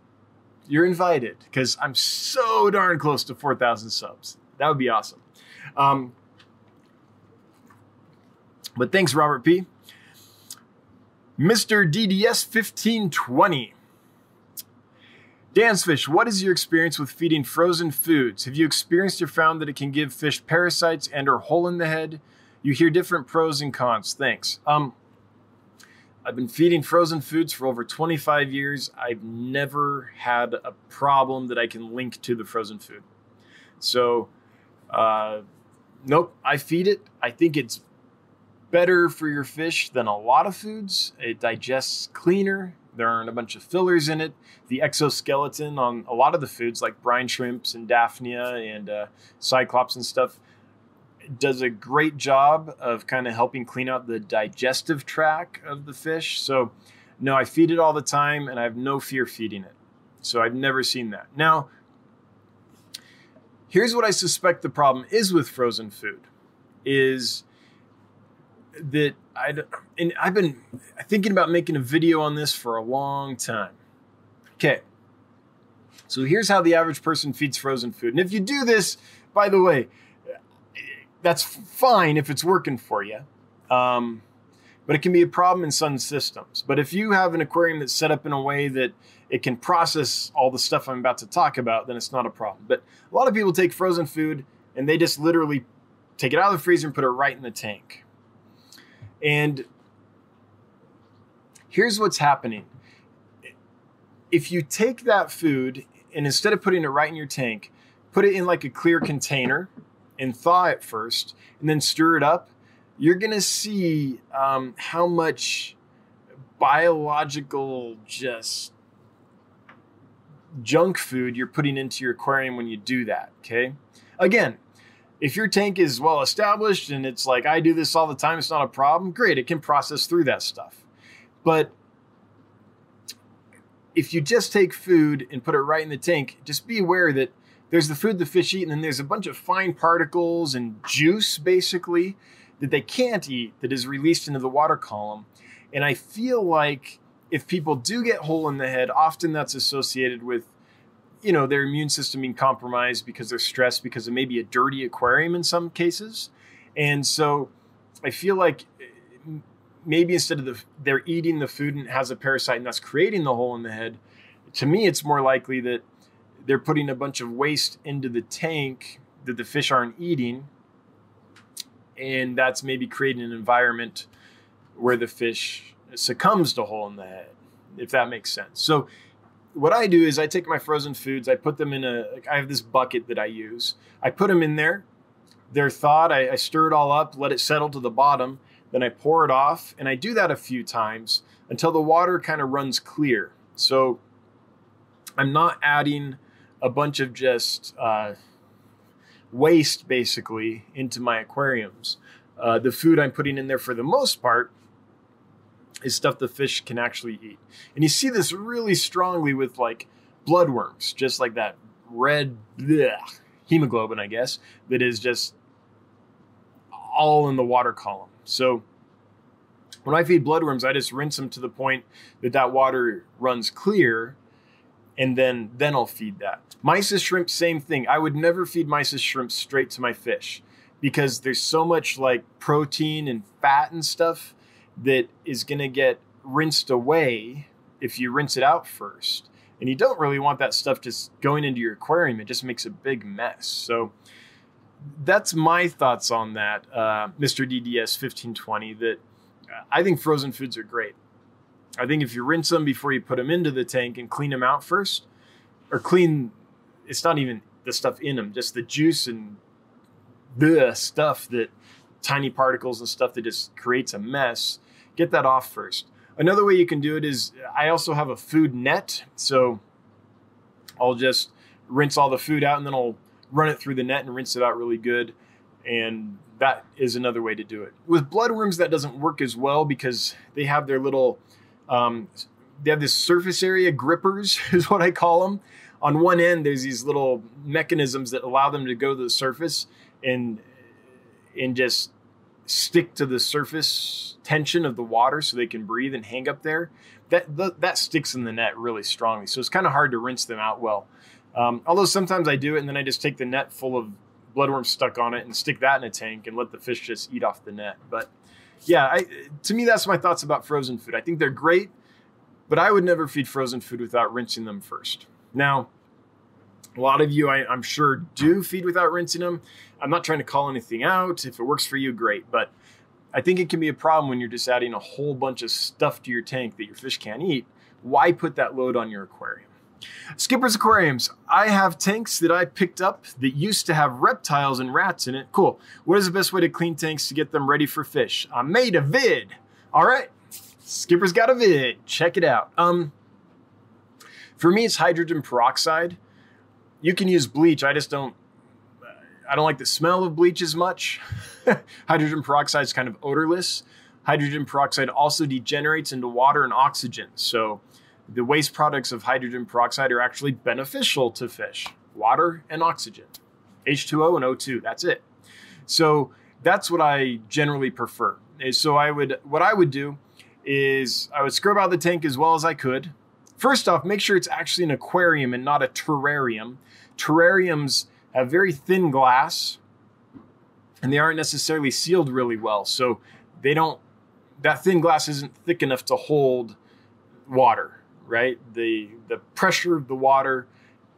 you're invited because I'm so darn close to 4,000 subs. That would be awesome. Um, but thanks, Robert P. Mr. DDS 1520. Dansfish, what is your experience with feeding frozen foods? Have you experienced or found that it can give fish parasites and or hole in the head? You hear different pros and cons. Thanks. Um, I've been feeding frozen foods for over 25 years. I've never had a problem that I can link to the frozen food. So, uh, nope, I feed it. I think it's better for your fish than a lot of foods. It digests cleaner. There aren't a bunch of fillers in it. The exoskeleton on a lot of the foods, like brine shrimps and daphnia and uh, cyclops and stuff, does a great job of kind of helping clean out the digestive tract of the fish. So, no, I feed it all the time and I have no fear feeding it. So, I've never seen that. Now, here's what I suspect the problem is with frozen food is that I and I've been thinking about making a video on this for a long time. Okay. So here's how the average person feeds frozen food. And if you do this, by the way, that's fine if it's working for you. Um, but it can be a problem in some systems. But if you have an aquarium that's set up in a way that it can process all the stuff I'm about to talk about, then it's not a problem. But a lot of people take frozen food and they just literally take it out of the freezer and put it right in the tank. And here's what's happening. If you take that food and instead of putting it right in your tank, put it in like a clear container and thaw it first and then stir it up, you're going to see um, how much biological just junk food you're putting into your aquarium when you do that. Okay. Again, if your tank is well established and it's like I do this all the time, it's not a problem, great, it can process through that stuff. But if you just take food and put it right in the tank, just be aware that there's the food the fish eat, and then there's a bunch of fine particles and juice basically that they can't eat that is released into the water column. And I feel like if people do get hole in the head, often that's associated with you know their immune system being compromised because they're stressed because of maybe a dirty aquarium in some cases. And so i feel like eh, maybe instead of the they're eating the food and has a parasite and that's creating the hole in the head to me it's more likely that they're putting a bunch of waste into the tank that the fish aren't eating. And that's maybe creating an environment where the fish succumbs to hole in the head if that makes sense. So what I do is I take my frozen foods, I put them in a, I have this bucket that I use. I put them in there they're thawed. I, I stir it all up, let it settle to the bottom. Then I pour it off, and I do that a few times until the water kind of runs clear. So I'm not adding a bunch of just uh, waste basically into my aquariums. Uh, the food I'm putting in there for the most part is stuff the fish can actually eat. And you see this really strongly with like bloodworms, just like that red hemoglobin, I guess, that is just all in the water column. So when I feed bloodworms, I just rinse them to the point that that water runs clear, and then then I'll feed that. Mysis shrimp, same thing. I would never feed mysis shrimp straight to my fish because there's so much like protein and fat and stuff that is going to get rinsed away if you rinse it out first. And you don't really want that stuff just going into your aquarium. It just makes a big mess. So that's my thoughts on that, uh, Mr. DDS 1520. That uh, I think frozen foods are great. I think if you rinse them before you put them into the tank and clean them out first, or clean, it's not even the stuff in them, just the juice and the stuff that tiny particles and stuff that just creates a mess. Get that off first. Another way you can do it is I also have a food net. So I'll just rinse all the food out and then I'll run it through the net and rinse it out really good. And that is another way to do it. With bloodworms, that doesn't work as well because they have their little, um, they have this surface area grippers, [LAUGHS] is what I call them. On one end, there's these little mechanisms that allow them to go to the surface and and just stick to the surface tension of the water so they can breathe and hang up there. That the, that sticks in the net really strongly, so it's kind of hard to rinse them out well. Um, although sometimes I do it and then I just take the net full of bloodworms stuck on it and stick that in a tank and let the fish just eat off the net. But yeah, I, to me that's my thoughts about frozen food. I think they're great, but I would never feed frozen food without rinsing them first. Now, a lot of you, I, am sure, do feed without rinsing them. I'm not trying to call anything out. If it works for you, great. But I think it can be a problem when you're just adding a whole bunch of stuff to your tank that your fish can't eat. Why put that load on your aquarium? Skipper's Aquariums. I have tanks that I picked up that used to have reptiles and rats in it. Cool. What is the best way to clean tanks to get them ready for fish? I made a vid. All right. Skipper's got a vid. Check it out. Um, for me, it's hydrogen peroxide you can use bleach. I just don't. I don't like the smell of bleach as much. [LAUGHS] Hydrogen peroxide is kind of odorless. Hydrogen peroxide also degenerates into water and oxygen. So the waste products of hydrogen peroxide are actually beneficial to fish water and oxygen, H2O and O2. That's it. So that's what I generally prefer. So I would, what I would do is I would scrub out the tank as well as I could. First off, make sure it's actually an aquarium and not a terrarium. Terrariums have very thin glass and they aren't necessarily sealed really well. So they don't, that thin glass isn't thick enough to hold water, right? The, the pressure of the water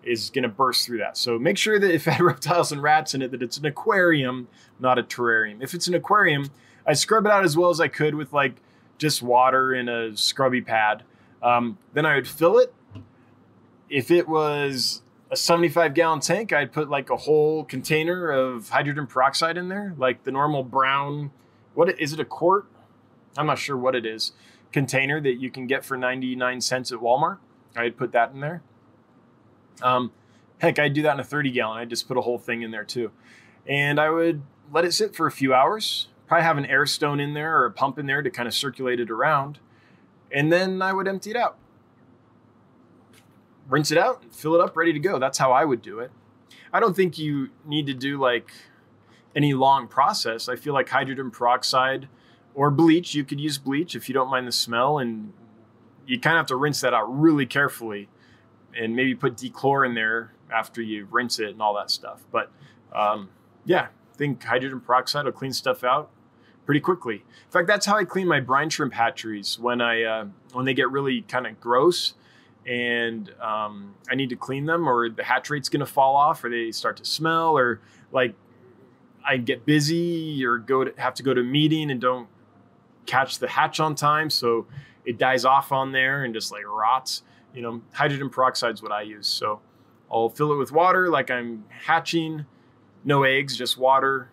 is going to burst through that. So make sure that if it had [LAUGHS] reptiles and rats in it, that it's an aquarium, not a terrarium. If it's an aquarium, I scrub it out as well as I could with like just water in a scrubby pad. Um, then I would fill it. If it was a 75 gallon tank, I'd put like a whole container of hydrogen peroxide in there, like the normal brown. What is it? A quart? I'm not sure what it is. Container that you can get for 99 cents at Walmart. I'd put that in there. Um, heck, I'd do that in a 30 gallon. I'd just put a whole thing in there too, and I would let it sit for a few hours. Probably have an air stone in there or a pump in there to kind of circulate it around and then I would empty it out. Rinse it out, fill it up, ready to go. That's how I would do it. I don't think you need to do like any long process. I feel like hydrogen peroxide or bleach, you could use bleach if you don't mind the smell, and you kind of have to rinse that out really carefully and maybe put dechlor in there after you rinse it and all that stuff. But um, yeah, I think hydrogen peroxide will clean stuff out pretty quickly. In fact, that's how I clean my brine shrimp hatcheries when I uh, when they get really kind of gross and um, I need to clean them, or the hatch rate's going to fall off, or they start to smell, or like I get busy or go to have to go to a meeting and don't catch the hatch on time, so it dies off on there and just like rots. You know, hydrogen peroxide is what I use. So I'll fill it with water like I'm hatching, no eggs, just water,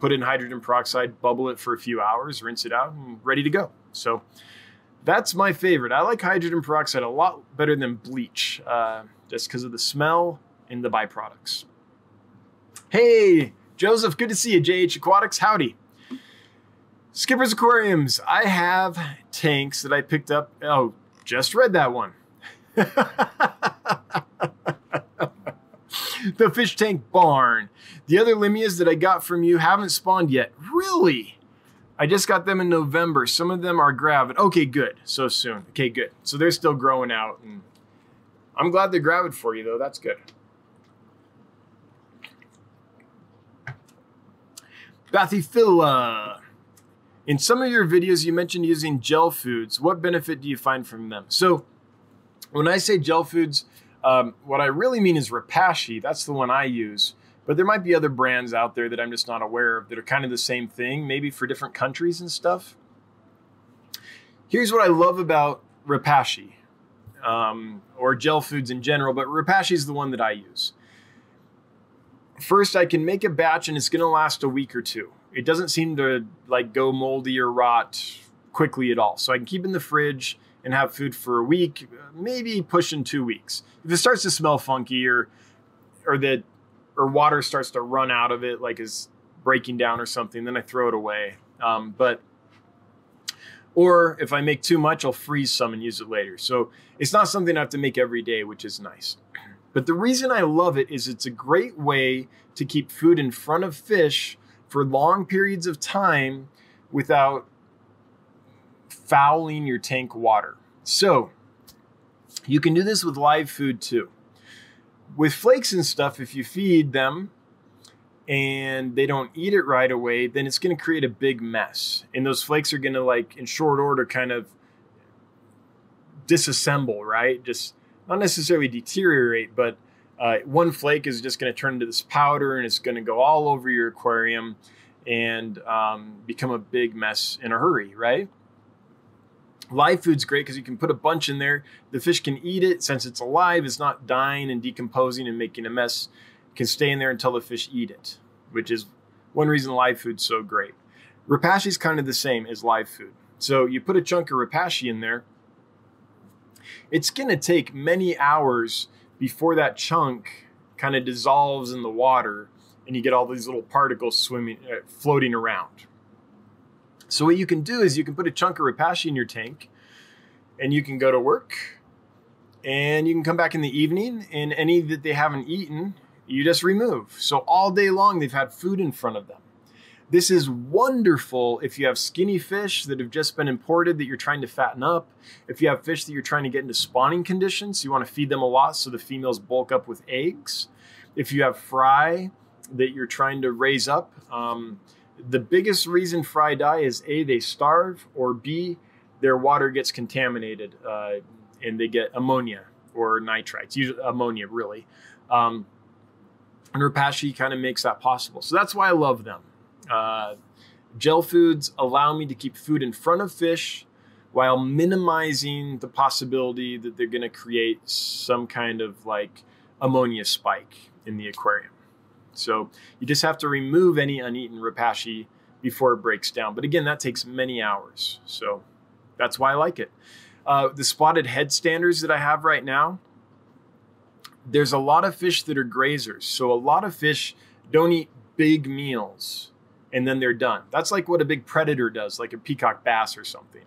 put in hydrogen peroxide, bubble it for a few hours, rinse it out, and ready to go. So that's my favorite. I like hydrogen peroxide a lot better than bleach, uh, just because of the smell and the byproducts. Hey, Joseph, good to see you. JH Aquatics, howdy. Skipper's Aquariums. I have tanks that I picked up. Oh, just read that one. [LAUGHS] [LAUGHS] the fish tank barn. The other limias that I got from you haven't spawned yet. Really? I just got them in November. Some of them are gravid. Okay, good. So soon. Okay, good. So they're still growing out. And I'm glad they're gravid for you, though. That's good. Bathyphila. In some of your videos, you mentioned using gel foods. What benefit do you find from them? So, when I say gel foods, um, what I really mean is Repashy. That's the one I use. But there might be other brands out there that I'm just not aware of that are kind of the same thing, maybe for different countries and stuff. Here's what I love about Repashy, um, or gel foods in general, but Repashy is the one that I use. First, I can make a batch and it's going to last a week or two. It doesn't seem to like go moldy or rot quickly at all. So I can keep in the fridge and have food for a week, maybe pushing two weeks. If it starts to smell funky or or that or water starts to run out of it, like is breaking down or something, then I throw it away. Um, but or if I make too much, I'll freeze some and use it later. So it's not something I have to make every day, which is nice. [CLEARS THROAT] But the reason I love it is it's a great way to keep food in front of fish for long periods of time without fouling your tank water. So you can do this with live food too. With flakes and stuff, if you feed them and they don't eat it right away, then it's going to create a big mess. And those flakes are going to, like, in short order, kind of disassemble, right? Just not necessarily deteriorate, but uh, one flake is just going to turn into this powder and it's going to go all over your aquarium and um, become a big mess in a hurry, right? Live food's great because you can put a bunch in there. The fish can eat it since it's alive, it's not dying and decomposing and making a mess. It can stay in there until the fish eat it, which is one reason live food's so great. Repashy is kind of the same as live food. So you put a chunk of Repashy in there. It's going to take many hours before that chunk kind of dissolves in the water and you get all these little particles swimming, uh, floating around. So what you can do is you can put a chunk of Repashy in your tank, and you can go to work, and you can come back in the evening, and any that they haven't eaten, you just remove. So all day long they've had food in front of them. This is wonderful if you have skinny fish that have just been imported that you're trying to fatten up. If you have fish that you're trying to get into spawning conditions, so you want to feed them a lot so the females bulk up with eggs. If you have fry that you're trying to raise up, um, the biggest reason fry die is A, they starve, or B, their water gets contaminated uh, and they get ammonia or nitrites, usually ammonia, really. Um, and Repashy kind of makes that possible. So that's why I love them. Uh, gel foods allow me to keep food in front of fish while minimizing the possibility that they're going to create some kind of like ammonia spike in the aquarium. So you just have to remove any uneaten Repashy before it breaks down. But again, that takes many hours. So that's why I like it. Uh, the spotted head standers that I have right now, there's a lot of fish that are grazers. So a lot of fish don't eat big meals and then they're done. That's like what a big predator does, like a peacock bass or something.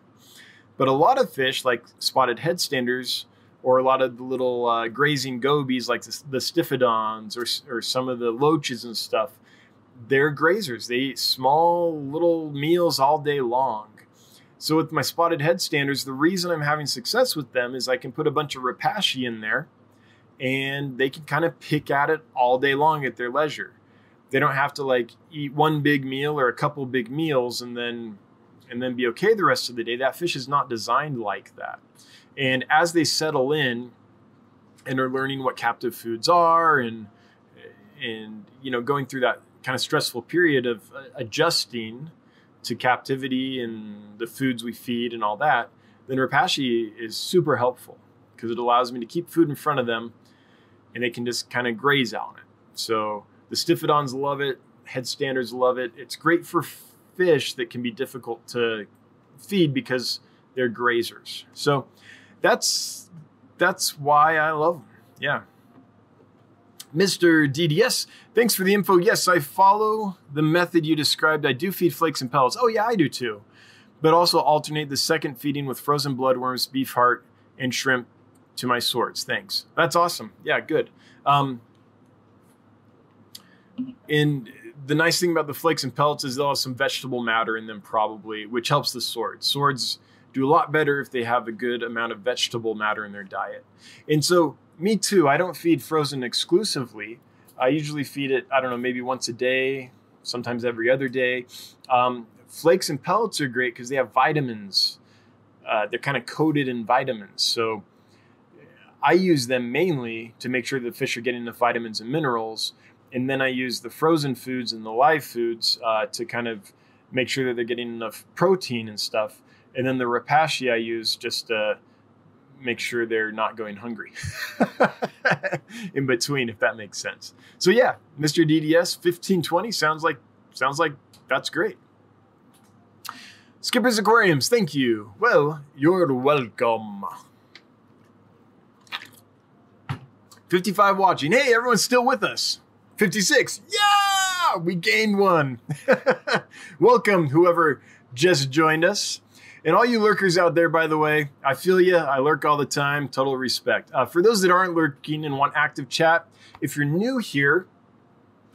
But a lot of fish, like spotted head standers, or a lot of the little uh, grazing gobies like the, the stiphodons or, or some of the loaches and stuff they're grazers. They eat small little meals all day long. So with my spotted head standers the reason i'm having success with them is i can put a bunch of repashy in there and they can kind of pick at it all day long at their leisure. They don't have to like eat one big meal or a couple big meals and then and then be okay the rest of the day. That fish is not designed like that and as they settle in and are learning what captive foods are and and you know going through that kind of stressful period of uh, adjusting to captivity and the foods we feed and all that, then Repashy is super helpful because it allows me to keep food in front of them and they can just kind of graze on it. So the Stiphodons love it. Headstanders love it. It's great for fish that can be difficult to feed because they're grazers. So that's that's why I love them. Yeah. Mr. DDS, thanks for the info. Yes, I follow the method you described. I do feed flakes and pellets. Oh, yeah, I do too. But also alternate the second feeding with frozen bloodworms, beef heart, and shrimp to my swords. Thanks. That's awesome. Yeah, good. Um, and the nice thing about the flakes and pellets is they'll have some vegetable matter in them, probably, which helps the swords. Swords do a lot better if they have a good amount of vegetable matter in their diet. And so me too. I don't feed frozen exclusively. I usually feed it, I don't know, maybe once a day, sometimes every other day. Um, flakes and pellets are great because they have vitamins. Uh, they're kind of coated in vitamins. So I use them mainly to make sure the fish are getting the vitamins and minerals. And then I use the frozen foods and the live foods uh, to kind of make sure that they're getting enough protein and stuff. And then the Repashy I use just to make sure they're not going hungry [LAUGHS] in between, if that makes sense. So yeah, Mr. DDS 1520 sounds like sounds like that's great. Skipper's Aquariums, thank you. Well, you're welcome. 55 watching. Hey, everyone's still with us. 56. Yeah, we gained one. [LAUGHS] welcome, whoever just joined us. And all you lurkers out there, by the way, I feel you. I lurk all the time. Total respect. Uh, for those that aren't lurking and want active chat, if you're new here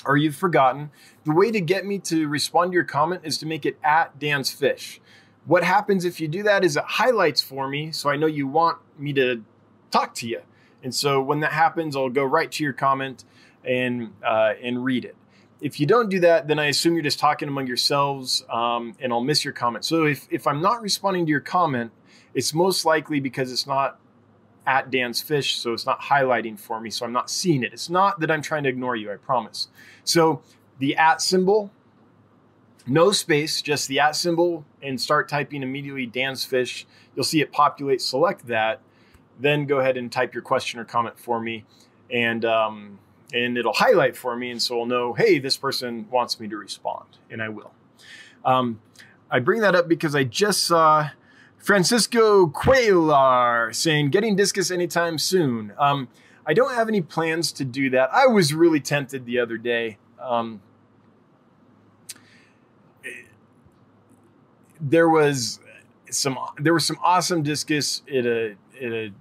or you've forgotten, the way to get me to respond to your comment is to make it at Dan's Fish. What happens if you do that is it highlights for me so I know you want me to talk to you. And so when that happens, I'll go right to your comment and uh, and read it if you don't do that, then I assume you're just talking among yourselves um, and I'll miss your comment. So if, if I'm not responding to your comment, it's most likely because it's not at Dan's Fish, so it's not highlighting for me, so I'm not seeing it. It's not that I'm trying to ignore you, I promise. So the at symbol, no space, just the at symbol, and start typing immediately Dan's Fish. You'll see it populate, select that, then go ahead and type your question or comment for me. And um, and it'll highlight for me. And so I'll know, hey, this person wants me to respond, and I will. Um, I bring that up because I just saw Francisco Cuellar saying, getting discus anytime soon. Um, I don't have any plans to do that. I was really tempted the other day. Um, there was some there was some awesome discus at a at a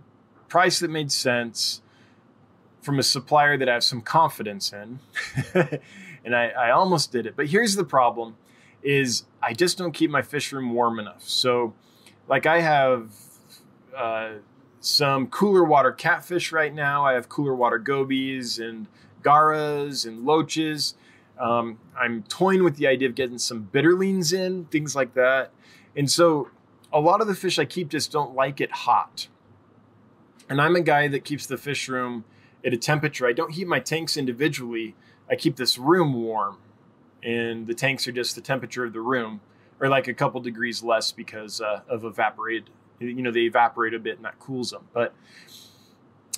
price that made sense from a supplier that I have some confidence in. [LAUGHS] and I, I almost did it. But here's the problem is I just don't keep my fish room warm enough. So like I have uh, some cooler water catfish right now. I have cooler water gobies and garras and loaches. Um, I'm toying with the idea of getting some bitterlings in, things like that. And so a lot of the fish I keep just don't like it hot. And I'm a guy that keeps the fish room at a temperature. I don't heat my tanks individually. I keep this room warm, and the tanks are just the temperature of the room, or like a couple degrees less because uh, of evaporated. You know, they evaporate a bit, and that cools them. But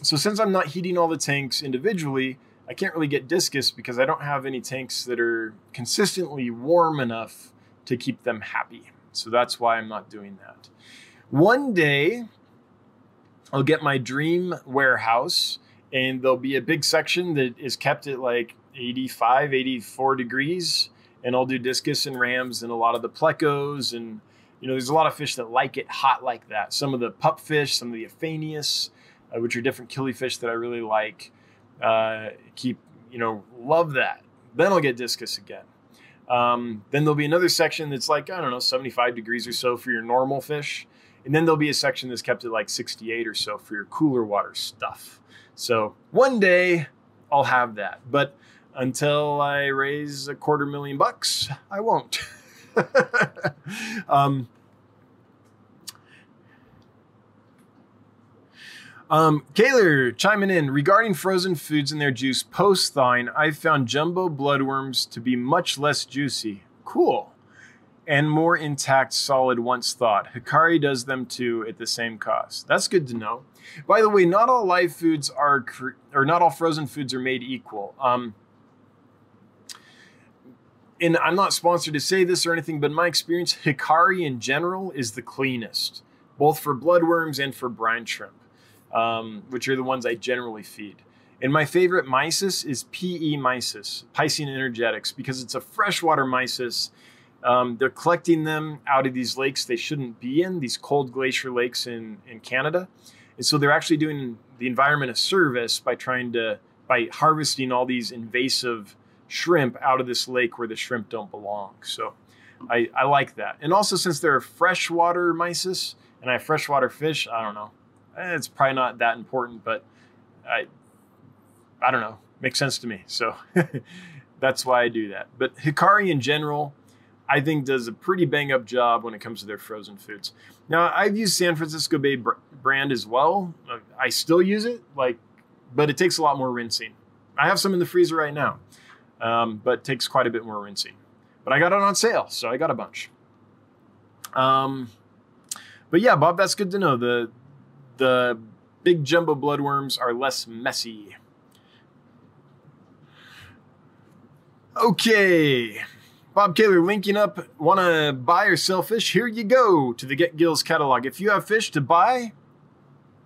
so since I'm not heating all the tanks individually, I can't really get discus because I don't have any tanks that are consistently warm enough to keep them happy. So that's why I'm not doing that. One day, I'll get my dream warehouse and there'll be a big section that is kept at like 85 84 degrees. And i'll do discus and rams and a lot of the plecos and you know there's a lot of fish that like it hot like that. Some of the pupfish, some of the aphanius uh, which are different killifish that i really like uh, keep you know love that. Then i'll get discus again. Um, then there'll be another section that's like i don't know 75 degrees or so for your normal fish. And then there'll be a section that's kept at like 68 or so for your cooler water stuff so one day I'll have that. But until I raise a quarter million bucks, I won't. [LAUGHS] um, Um, chiming in regarding frozen foods and their juice post thawing. I've found jumbo bloodworms to be much less juicy. Cool and more intact solid once thought. Hikari does them too at the same cost. That's good to know. By the way, not all live foods are, or not all frozen foods are made equal. Um, and I'm not sponsored to say this or anything, but in my experience, Hikari in general is the cleanest, both for bloodworms and for brine shrimp, um, which are the ones I generally feed. And my favorite mysis is PE mysis, Piscine Energetics, because it's a freshwater mysis. Um, they're collecting them out of these lakes they shouldn't be in, these cold glacier lakes in, in Canada. And so they're actually doing the environment a service by trying to, by harvesting all these invasive shrimp out of this lake where the shrimp don't belong. So I, I like that. And also, since they're freshwater mysis and I have freshwater fish, I don't know. Eh, it's probably not that important, but I, I don't know, makes sense to me. So [LAUGHS] that's why I do that. But Hikari in general, I think does a pretty bang up job when it comes to their frozen foods. Now I've used San Francisco Bay br- brand as well. I still use it, like, but it takes a lot more rinsing. I have some in the freezer right now, um, but takes quite a bit more rinsing. But I got it on sale, so I got a bunch. Um, but yeah, Bob, that's good to know. The the big jumbo bloodworms are less messy. Okay. Bob Kaler linking up. Want to buy or sell fish? Here you go to the Get Gills catalog. If you have fish to buy,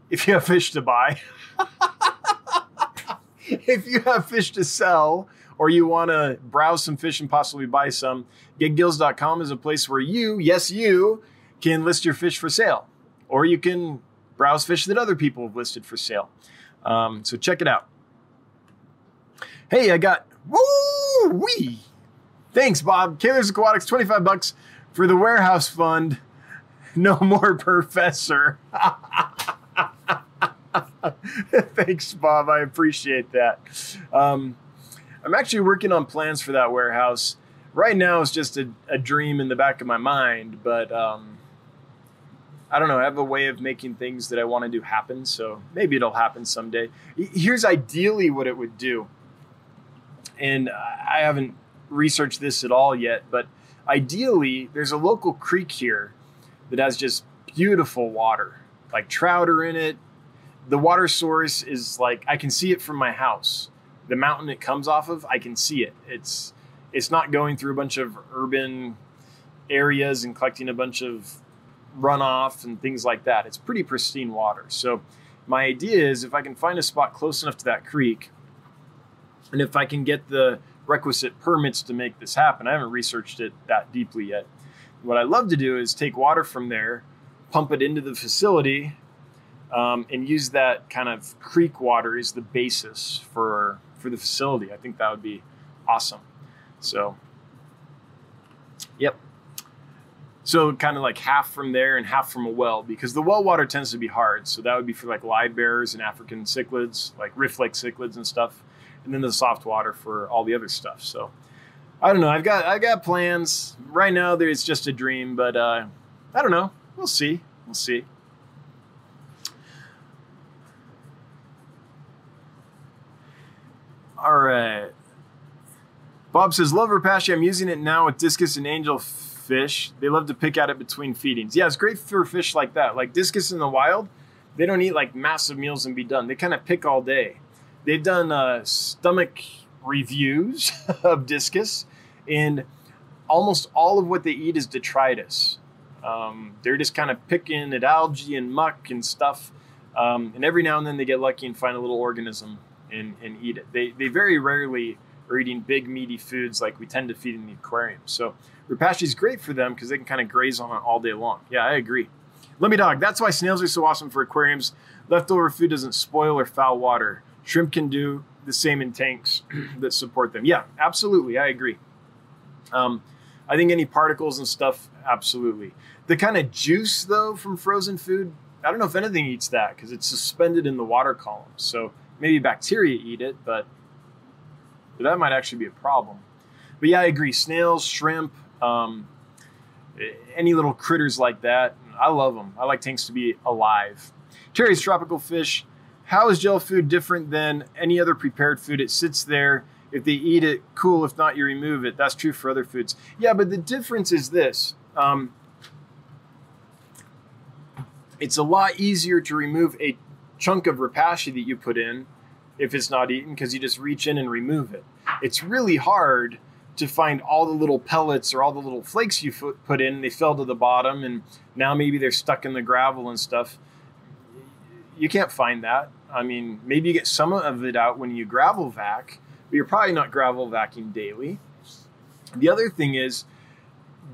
if you have fish to buy, [LAUGHS] if you have fish to sell, or you want to browse some fish and possibly buy some, getgills.com is a place where you, yes, you, can list your fish for sale. Or you can browse fish that other people have listed for sale. Um, so check it out. Hey, I got Woo wee! Thanks, Bob. Kaler's Aquatics, 25 bucks for the warehouse fund. No more [LAUGHS] professor. [LAUGHS] Thanks, Bob. I appreciate that. Um, I'm actually working on plans for that warehouse. Right now, it's just a, a dream in the back of my mind, but um, I don't know. I have a way of making things that I want to do happen, so maybe it'll happen someday. Here's ideally what it would do and I haven't researched this at all yet, but ideally, there's a local creek here that has just beautiful water, like trout are in it. The water source is like I can see it from my house. The mountain it comes off of, I can see it. It's it's not going through a bunch of urban areas and collecting a bunch of runoff and things like that. It's pretty pristine water. So my idea is if I can find a spot close enough to that creek and if I can get the requisite permits to make this happen, I haven't researched it that deeply yet. What I love to do is take water from there, pump it into the facility, um, and use that kind of creek water as the basis for for the facility. I think that would be awesome. So, yep. So kind of like half from there and half from a well because the well water tends to be hard. So that would be for like livebearers and African cichlids, like rift lake cichlids and stuff and then the soft water for all the other stuff. So I don't know. I've got I got plans right now. There's just a dream, but uh, I don't know. We'll see. We'll see. All right. Bob says, Love Repashy. I'm using it now with discus and angel fish. They love to pick at it between feedings. Yeah, it's great for fish like that. Like discus in the wild, they don't eat like massive meals and be done. They kind of pick all day they've done uh, stomach reviews [LAUGHS] of discus, and almost all of what they eat is detritus. Um, they're just kind of picking at algae and muck and stuff, um, and every now and then they get lucky and find a little organism and, and eat it. They, they very rarely are eating big meaty foods like we tend to feed in the aquarium. So Repashy is great for them because they can kind of graze on it all day long. Yeah, I agree. Let me dog. That's why snails are so awesome for aquariums. Leftover food doesn't spoil or foul water. Shrimp can do the same in tanks [CLEARS THROAT] that support them. Yeah, absolutely. I agree. Um, I think any particles and stuff, absolutely. The kind of juice, though, from frozen food, I don't know if anything eats that because it's suspended in the water column. So maybe bacteria eat it, but, that might actually be a problem. But yeah, I agree. Snails, shrimp, um, any little critters like that, I love them. I like tanks to be alive. Terry's tropical fish how is gel food different than any other prepared food? It sits there. If they eat it, cool. If not, you remove it. That's true for other foods. Yeah, but the difference is this. Um, it's a lot easier to remove a chunk of Repashy that you put in if it's not eaten because you just reach in and remove it. It's really hard to find all the little pellets or all the little flakes you put in. They fell to the bottom, and now maybe they're stuck in the gravel and stuff. You can't find that. I mean, maybe you get some of it out when you gravel vac, but you're probably not gravel vacuum daily. The other thing is,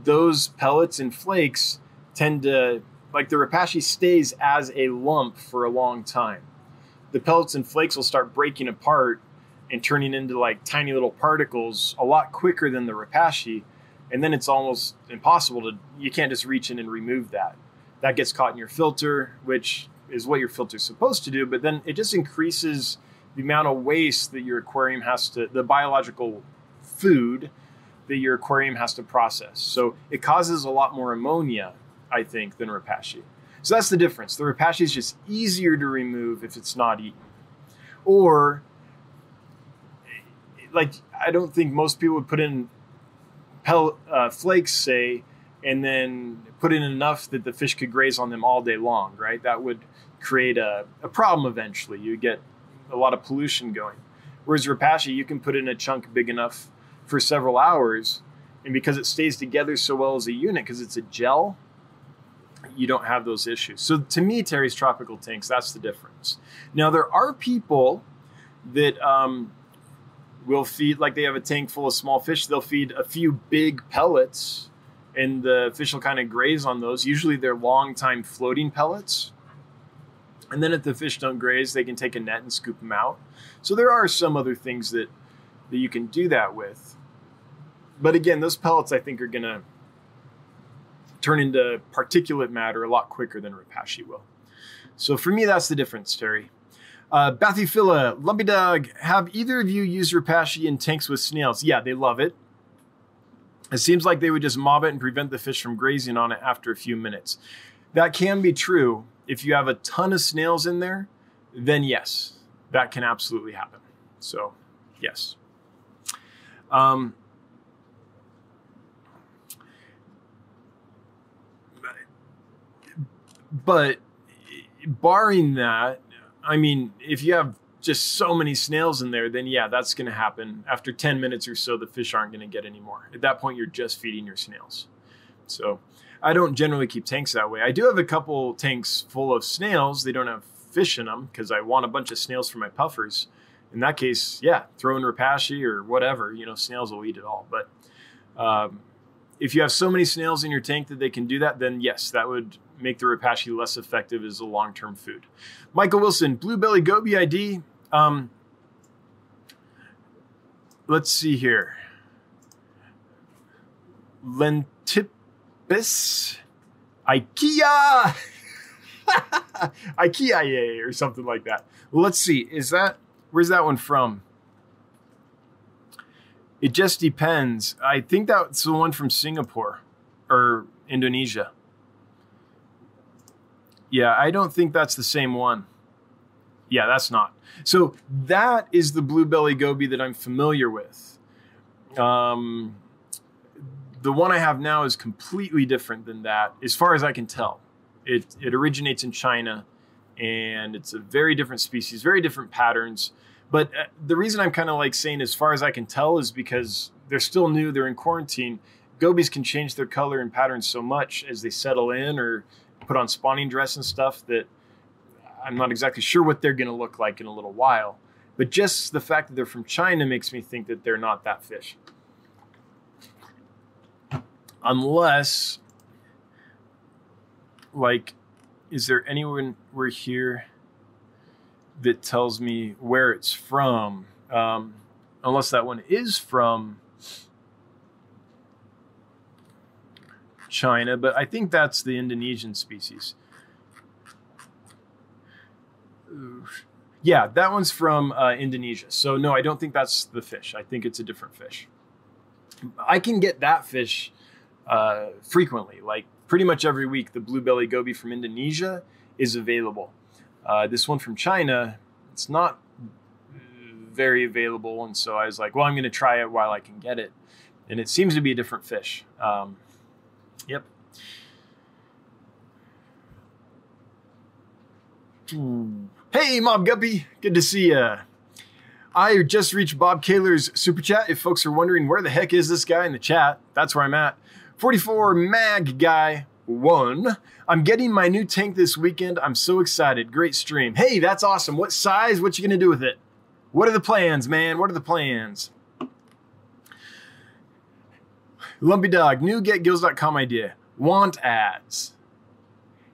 those pellets and flakes tend to, like the Repashy stays as a lump for a long time. The pellets and flakes will start breaking apart and turning into like tiny little particles a lot quicker than the Repashy. And then it's almost impossible to, you can't just reach in and remove that. That gets caught in your filter, which is what your filter is supposed to do. But then it just increases the amount of waste that your aquarium has to, the biological food that your aquarium has to process. So it causes a lot more ammonia, I think, than Repashy. So that's the difference. The Repashy is just easier to remove if it's not eaten. Or like I don't think most people would put in pellet, uh, flakes, say, and then put in enough that the fish could graze on them all day long, right? That would create a, a problem eventually. You get a lot of pollution going. Whereas Repashy, you can put in a chunk big enough for several hours, and because it stays together so well as a unit, because it's a gel, you don't have those issues. So to me, Terry's tropical tanks, that's the difference. Now there are people that um, will feed like they have a tank full of small fish. They'll feed a few big pellets, and the fish will kind of graze on those. Usually, they're long time floating pellets. And then if the fish don't graze, they can take a net and scoop them out. So there are some other things that that you can do that with. But again, those pellets I think are going to turn into particulate matter a lot quicker than Repashy will. So for me, that's the difference, Terry. Uh, Bathyphila, Lumpy Dog, have either of you used Repashy in tanks with snails? Yeah, they love it. It seems like they would just mob it and prevent the fish from grazing on it after a few minutes. That can be true. If you have a ton of snails in there, then yes, that can absolutely happen. So, yes. Um, but barring that, I mean, if you have just so many snails in there, then yeah, that's going to happen. After 10 minutes or so, the fish aren't going to get any more. At that point, you're just feeding your snails. So I don't generally keep tanks that way. I do have a couple tanks full of snails. They don't have fish in them because I want a bunch of snails for my puffers. In that case, yeah, throw in Repashy or whatever. You know, snails will eat it all. But um, if you have so many snails in your tank that they can do that, then yes, that would make the Repashy less effective as a long term food. Michael Wilson, Blue Belly Goby ID. Um, let's see here. Lentipes IKEA. [LAUGHS] IKEA or something like that. let's see. Is that where's that one from? It just depends. I think that's the one from Singapore or Indonesia. Yeah, I don't think that's the same one. Yeah, that's not. So that is the blue belly goby that I'm familiar with. Um, the one I have now is completely different than that, as far as I can tell. It it originates in China, and it's a very different species, very different patterns. But uh, the reason I'm kind of like saying, as far as I can tell, is because they're still new, they're in quarantine. Gobies can change their color and patterns so much as they settle in or put on spawning dress and stuff that I'm not exactly sure what they're going to look like in a little while. But just the fact that they're from China makes me think that they're not that fish. Unless, like, is there anyone we're here that tells me where it's from? Um, unless that one is from China, but I think that's the Indonesian species. Yeah, that one's from uh, Indonesia. So no, I don't think that's the fish. I think it's a different fish. I can get that fish uh, frequently, like pretty much every week. The blue belly goby from Indonesia is available. Uh, this one from China, it's not very available, and so I was like, well, I'm going to try it while I can get it, and it seems to be a different fish. Um, Yep. Hey, Mob Guppy. Good to see ya. I just reached Bob Kaler's super chat. If folks are wondering where the heck is this guy in the chat, that's where I'm at. 44 Mag Guy 1. I'm getting my new tank this weekend. I'm so excited. Great stream. Hey, that's awesome. What size? What you to do with it? What are the plans, man? What are the plans? Lumpy Dog, new getgills.com idea. Want ads.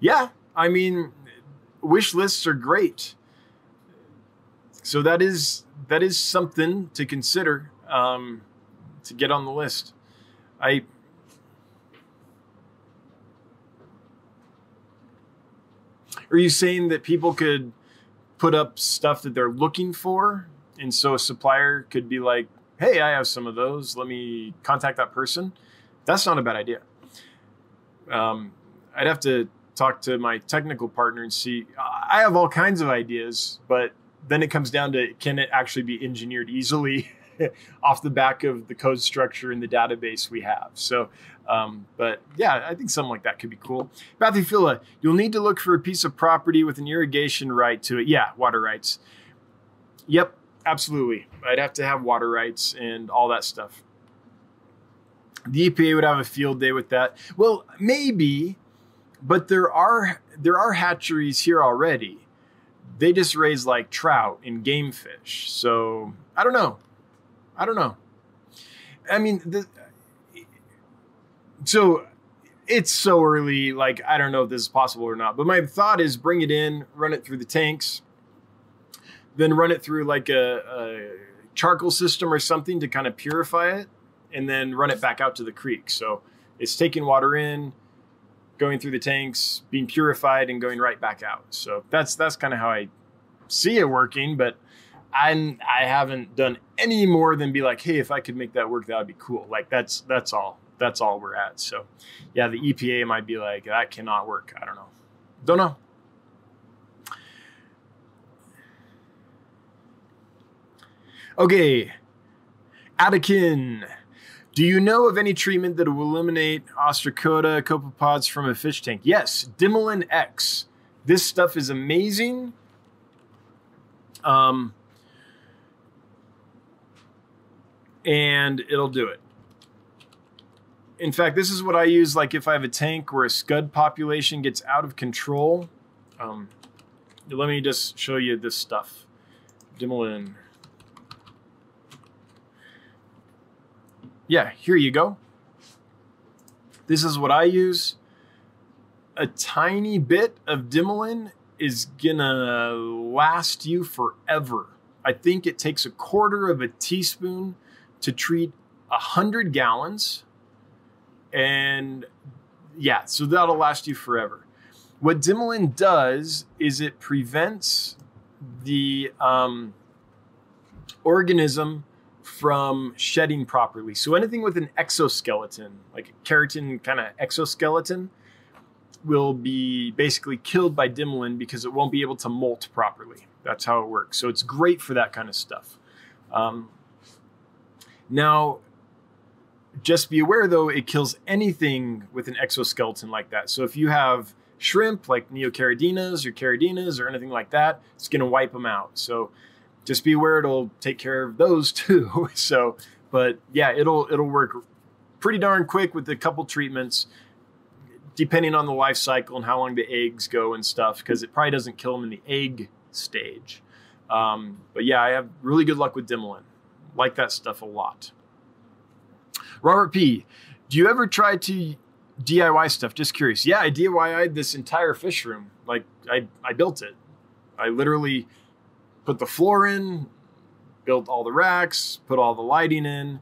Yeah, I mean, wish lists are great. So that is that is something to consider um, to get on the list. I are you saying that people could put up stuff that they're looking for, and so a supplier could be like, "Hey, I have some of those. Let me contact that person." That's not a bad idea. Um, I'd have to talk to my technical partner and see. I have all kinds of ideas, but then it comes down to can it actually be engineered easily [LAUGHS] off the back of the code structure in the database we have. So, um, but yeah, I think something like that could be cool. Bathyphila, you'll need to look for a piece of property with an irrigation right to it. Yeah, water rights. Yep, absolutely. I'd have to have water rights and all that stuff. The EPA would have a field day with that. Well, maybe, but there are there are hatcheries here already they just raise like trout and game fish. So I don't know. I don't know. I mean, the, so it's so early. Like I don't know if this is possible or not. But my thought is bring it in, run it through the tanks, then run it through like a, a charcoal system or something to kind of purify it, and then run it back out to the creek. So it's taking water in going through the tanks, being purified, and going right back out. So that's that's kind of how I see it working. But I I haven't done any more than be like, hey, if I could make that work, that would be cool. Like that's that's all that's all we're at. So yeah, the EPA might be like that cannot work. I don't know. Don't know. Okay, Attikin. Do you know of any treatment that will eliminate ostracoda copepods from a fish tank? Yes, Dimilin X. This stuff is amazing. Um, and it'll do it. In fact, this is what I use like if I have a tank where a scud population gets out of control. Um, let me just show you this stuff. Dimilin yeah, here you go. This is what I use. A tiny bit of Dimilin is gonna last you forever. I think it takes a quarter of a teaspoon to treat a hundred gallons. And yeah, so that'll last you forever. What Dimilin does is it prevents the um, organism from shedding properly. So anything with an exoskeleton, like a keratin kind of exoskeleton, will be basically killed by Dimilin because it won't be able to molt properly. That's how it works. So it's great for that kind of stuff. Um, now, just be aware though, it kills anything with an exoskeleton like that. So if you have shrimp like Neocaridina's or Caridinas or anything like that, it's going to wipe them out. So just be aware it'll take care of those [LAUGHS] too. so, but yeah, it'll it'll work pretty darn quick with a couple treatments, depending on the life cycle and how long the eggs go and stuff. Because it probably doesn't kill them in the egg stage. Um, but yeah, I have really good luck with Dimilin. Like that stuff a lot. Robert P, do you ever try to DIY stuff? Just curious. Yeah, I DIY'd this entire fish room. Like I, I built it. I literally put the floor in, built all the racks, put all the lighting in,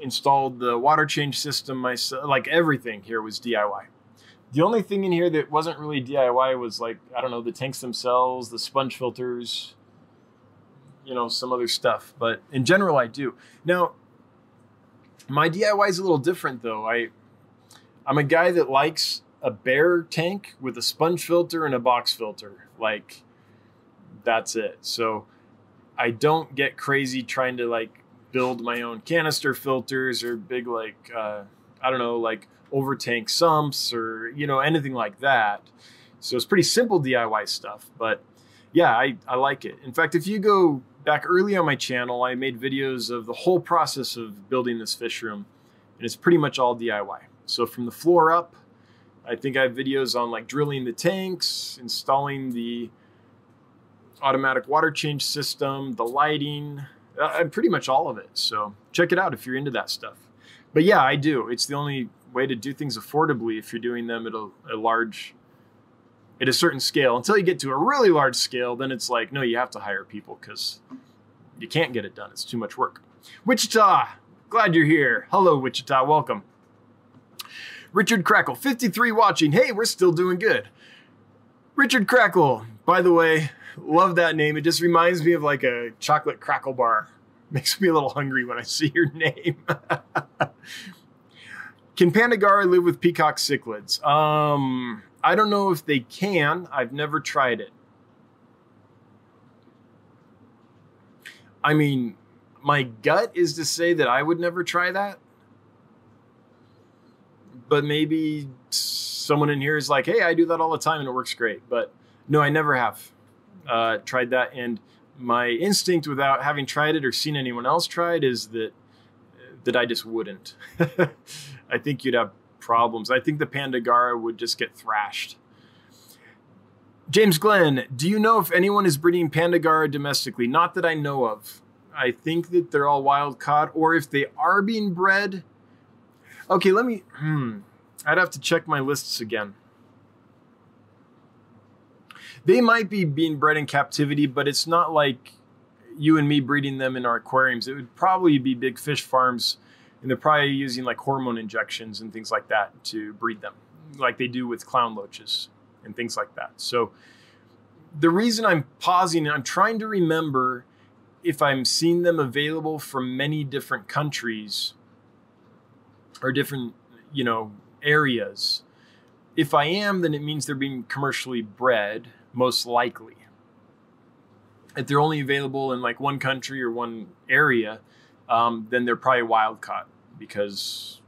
installed the water change system myself. Like everything here was DIY. The only thing in here that wasn't really DIY was like, I don't know, the tanks themselves, the sponge filters, you know, some other stuff. But in general, I do. Now, my DIY is a little different though. I, I'm a guy that likes a bare tank with a sponge filter and a box filter. Like, that's it. So I don't get crazy trying to like build my own canister filters or big like uh, I don't know like over tank sumps or you know anything like that. So it's pretty simple DIY stuff, but yeah, I, I like it. In fact, if you go back early on my channel, I made videos of the whole process of building this fish room, and it's pretty much all DIY. So from the floor up, I think I have videos on like drilling the tanks, installing the automatic water change system, the lighting, uh, pretty much all of it. So check it out if you're into that stuff. But yeah, I do. It's the only way to do things affordably if you're doing them at a, a large at a certain scale. Until you get to a really large scale, then it's like, no, you have to hire people because you can't get it done. It's too much work. Wichita, glad you're here. Hello, Wichita. Welcome. Richard Crackle, 53 watching. Hey, we're still doing good. Richard Crackle, by the way, love that name. It just reminds me of like a chocolate crackle bar. [LAUGHS] Makes me a little hungry when I see your name. [LAUGHS] Can panda garra live with peacock cichlids? Um, I don't know if they can. I've never tried it. I mean, my gut is to say that I would never try that but maybe someone in here is like, hey, I do that all the time and it works great. But no, I never have uh, tried that. And my instinct, without having tried it or seen anyone else try it, is that that I just wouldn't. [LAUGHS] I think you'd have problems. I think the panda garra would just get thrashed. James Glenn, do you know if anyone is breeding panda garra domestically? Not that I know of. I think that they're all wild caught, or if they are being bred, Okay, let me. Hmm. I'd have to check my lists again. They might be being bred in captivity, but it's not like you and me breeding them in our aquariums. It would probably be big fish farms, and they're probably using like hormone injections and things like that to breed them, like they do with clown loaches and things like that. So the reason I'm pausing, and I'm trying to remember if I'm seeing them available from many different countries or different, you know, areas. If I am, then it means they're being commercially bred, most likely. If they're only available in like one country or one area, um, then they're probably wild caught because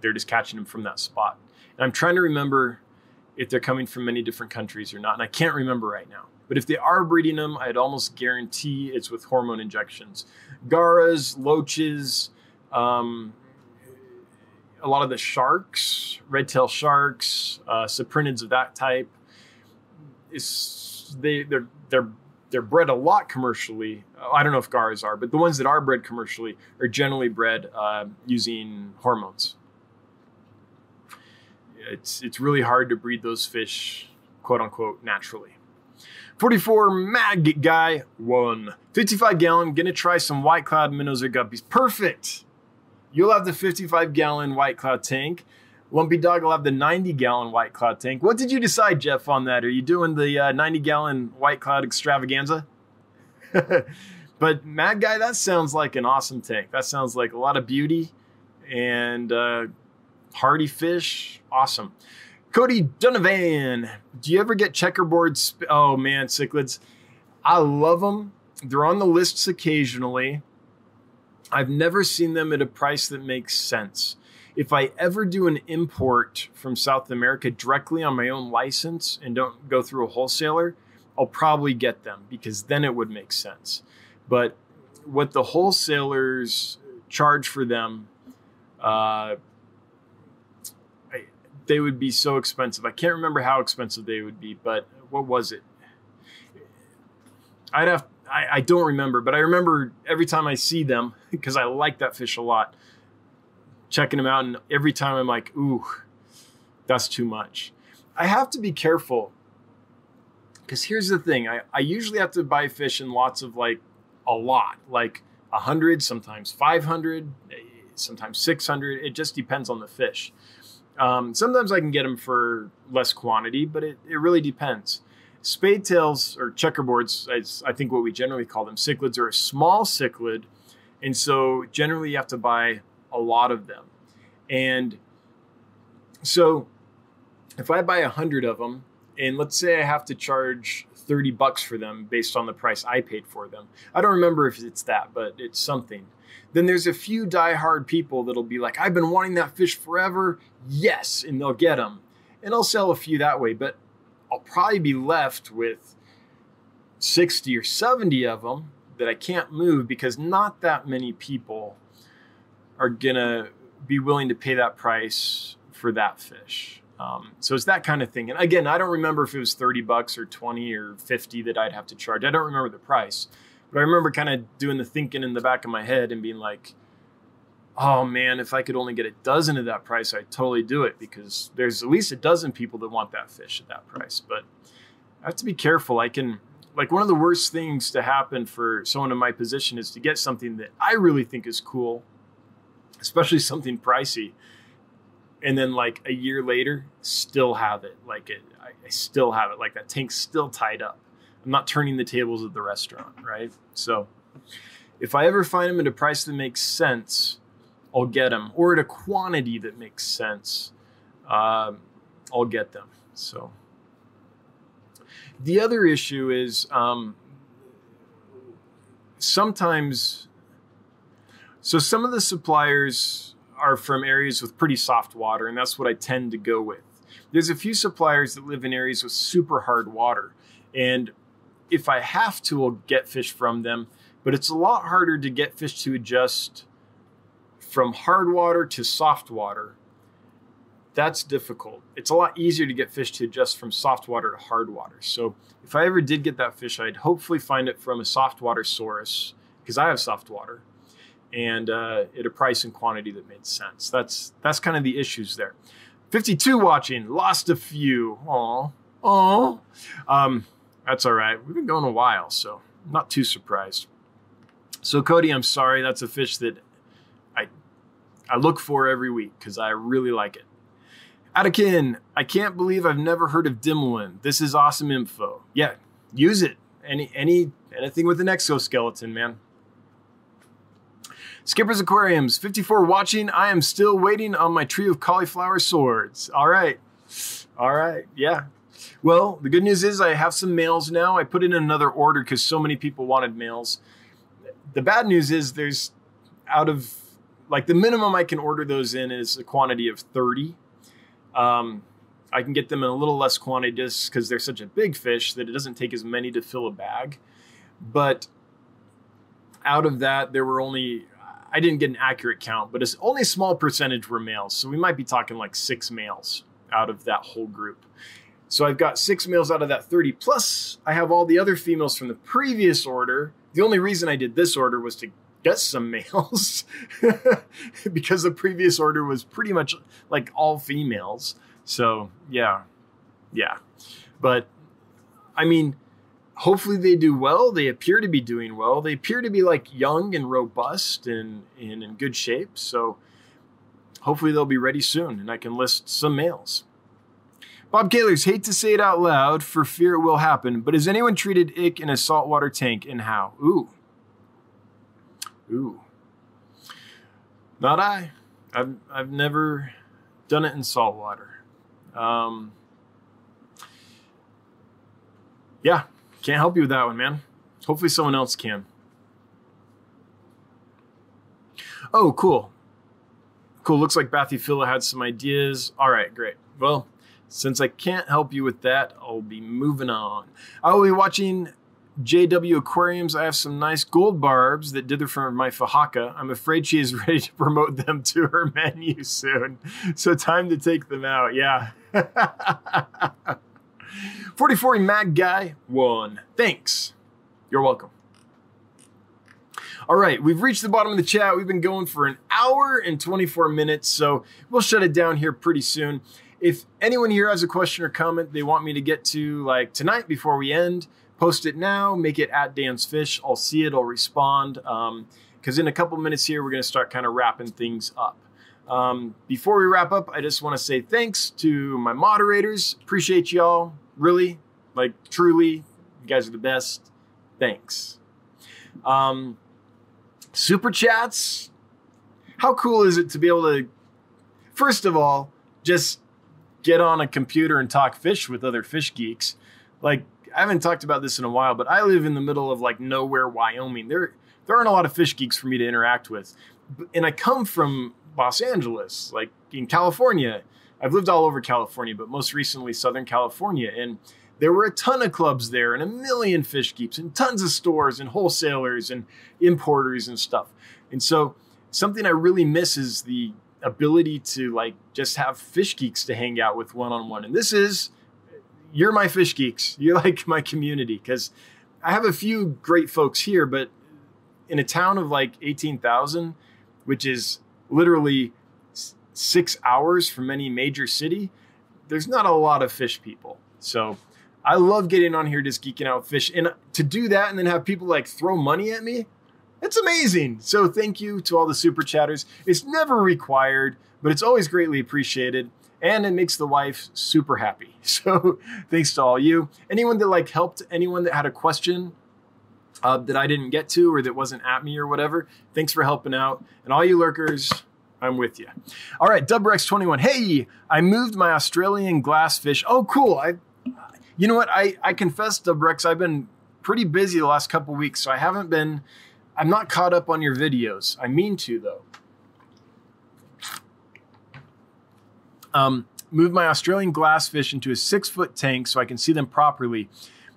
they're just catching them from that spot. And I'm trying to remember if they're coming from many different countries or not. And I can't remember right now. But if they are breeding them, I'd almost guarantee it's with hormone injections. Garras, loaches, um, a lot of the sharks, red tail sharks, uh, cyprinids of that type, is they they're they're they're bred a lot commercially. I don't know if gars are, but the ones that are bred commercially are generally bred uh, using hormones. It's it's really hard to breed those fish, quote unquote, naturally. 44 mag guy one 55 gallon. Gonna try some white cloud minnows or guppies. Perfect. You'll have the 55 gallon White Cloud tank. Lumpy Dog will have the 90 gallon White Cloud tank. What did you decide, Jeff, on that? Are you doing the uh, 90 gallon White Cloud extravaganza? [LAUGHS] but Mad Guy, that sounds like an awesome tank. That sounds like a lot of beauty and uh, hardy fish. Awesome. Cody Donovan, do you ever get checkerboard? Sp- oh man, cichlids. I love them. They're on the lists occasionally. I've never seen them at a price that makes sense. If I ever do an import from South America directly on my own license and don't go through a wholesaler, I'll probably get them because then it would make sense. But what the wholesalers charge for them, uh, they would be so expensive. I can't remember how expensive they would be, but what was it? I'd have I, I don't remember, but I remember every time I see them [LAUGHS] because I like that fish a lot, checking them out, and every time I'm like, ooh, that's too much. I have to be careful because here's the thing: I, I usually have to buy fish in lots of like a lot, like a hundred, sometimes five hundred, sometimes six hundred. It just depends on the fish. Um, sometimes I can get them for less quantity, but it, it really depends. Spade tails or checkerboards, is I think what we generally call them, cichlids are a small cichlid, and so generally you have to buy a lot of them. And so if I buy a hundred of them, and let's say I have to charge 30 bucks for them based on the price I paid for them. I don't remember if it's that, but it's something. Then there's a few die-hard people that'll be like, I've been wanting that fish forever. Yes. And they'll get them. And I'll sell a few that way. But I'll probably be left with 60 or 70 of them that I can't move because not that many people are gonna be willing to pay that price for that fish. Um, so it's that kind of thing. And again, I don't remember if it was 30 bucks or 20 or 50 that I'd have to charge. I don't remember the price, but I remember kind of doing the thinking in the back of my head and being like, oh man, if I could only get a dozen at that price, I'd totally do it because there's at least a dozen people that want that fish at that price. But I have to be careful. I can, like, one of the worst things to happen for someone in my position is to get something that I really think is cool, especially something pricey. And then, like, a year later, still have it. Like, it, I, I still have it. Like, that tank's still tied up. I'm not turning the tables at the restaurant, right? So, if I ever find them at a price that makes sense, I'll get them, or at a quantity that makes sense, um, I'll get them. So the other issue is um, sometimes, so some of the suppliers are from areas with pretty soft water, and that's what I tend to go with. There's a few suppliers that live in areas with super hard water, and if I have to, I'll get fish from them. But it's a lot harder to get fish to adjust from hard water to soft water, that's difficult. It's a lot easier to get fish to adjust from soft water to hard water. So if I ever did get that fish, I'd hopefully find it from a soft water source because I have soft water and uh, at a price and quantity that made sense. That's that's kind of the issues there. 52 watching, lost a few. Aw, aw. Um, that's all right. We've been going a while, so I'm not too surprised. So Cody, I'm sorry. That's a fish that I I look for every week because I really like it. Atakin, I can't believe I've never heard of Dimilin. This is awesome info. Yeah, use it. Any any anything with an exoskeleton, man. Skipper's Aquariums, 54 watching. I am still waiting on my tree of cauliflower swords. All right. All right. Yeah. Well, the good news is I have some males now. I put in another order because so many people wanted males. The bad news is there's out of like the minimum I can order those in is a quantity of 30. Um, I can get them in a little less quantity just because they're such a big fish that it doesn't take as many to fill a bag. But out of that, there were only, I didn't get an accurate count, but it's only a small percentage were males. So we might be talking like six males out of that whole group. So I've got six males out of that 30. Plus, I have all the other females from the previous order. The only reason I did this order was to get some [LAUGHS] males because the previous order was pretty much like all females. So, yeah. Yeah. But I mean, hopefully they do well. They appear to be doing well. They appear to be like young and robust and, and in good shape. So, hopefully they'll be ready soon and I can list some males. Bob Kaler's hate to say it out loud for fear it will happen, but has anyone treated ick in a saltwater tank and how? Ooh. Ooh. Not I. I've I've never done it in salt water. Um, yeah, can't help you with that one, man. Hopefully someone else can. Oh, cool. Cool. Looks like Bathyphila had some ideas. All right, great. Well, since I can't help you with that, I'll be moving on. I will be watching JW Aquariums, I have some nice gold barbs that dither from my Fahaka. I'm afraid she is [LAUGHS] ready to promote them to her menu soon. So time to take them out. Yeah. [LAUGHS] 44 Mag Guy, one. Thanks. You're welcome. All right, we've reached the bottom of the chat. We've been going for an hour and 24 minutes, so we'll shut it down here pretty soon. If anyone here has a question or comment they want me to get to like tonight before we end, post it now, make it at Dan's Fish. I'll see it, I'll respond. Because um, in a couple minutes here, we're going to start kind of wrapping things up. Um, before we wrap up, I just want to say thanks to my moderators. Appreciate y'all. Really, like truly, you guys are the best. Thanks. Um, super chats. How cool is it to be able to, first of all, just get on a computer and talk fish with other fish geeks? Like, I haven't talked about this in a while, but I live in the middle of like nowhere, Wyoming. There, there aren't a lot of fish geeks for me to interact with, and I come from Los Angeles, like in California. I've lived all over California, but most recently Southern California, and there were a ton of clubs there and a million fish keeps and tons of stores and wholesalers and importers and stuff. And so something I really miss is the ability to like just have fish geeks to hang out with one on one. And this is you're my fish geeks. [LAUGHS] You're like my community because I have a few great folks here, but in a town of like 18,000, which is literally six hours from any major city, there's not a lot of fish people. So I love getting on here just geeking out fish. And to do that and then have people like throw money at me, it's amazing. So thank you to all the super chatters. It's never required, but it's always greatly appreciated. And it makes the wife super happy. [LAUGHS] So thanks to all you. Anyone that like helped anyone that had a question uh, that I didn't get to or that wasn't at me or whatever, thanks for helping out. And all you lurkers, I'm with you. All right, Dubrex21. Hey, I moved my Australian glassfish. Oh, cool. I, you know what? I, I confess, Dubrex, I've been pretty busy the last couple weeks, so I haven't been, I'm not caught up on your videos. I mean to, though. Um, moved my Australian glassfish into a six foot tank so I can see them properly.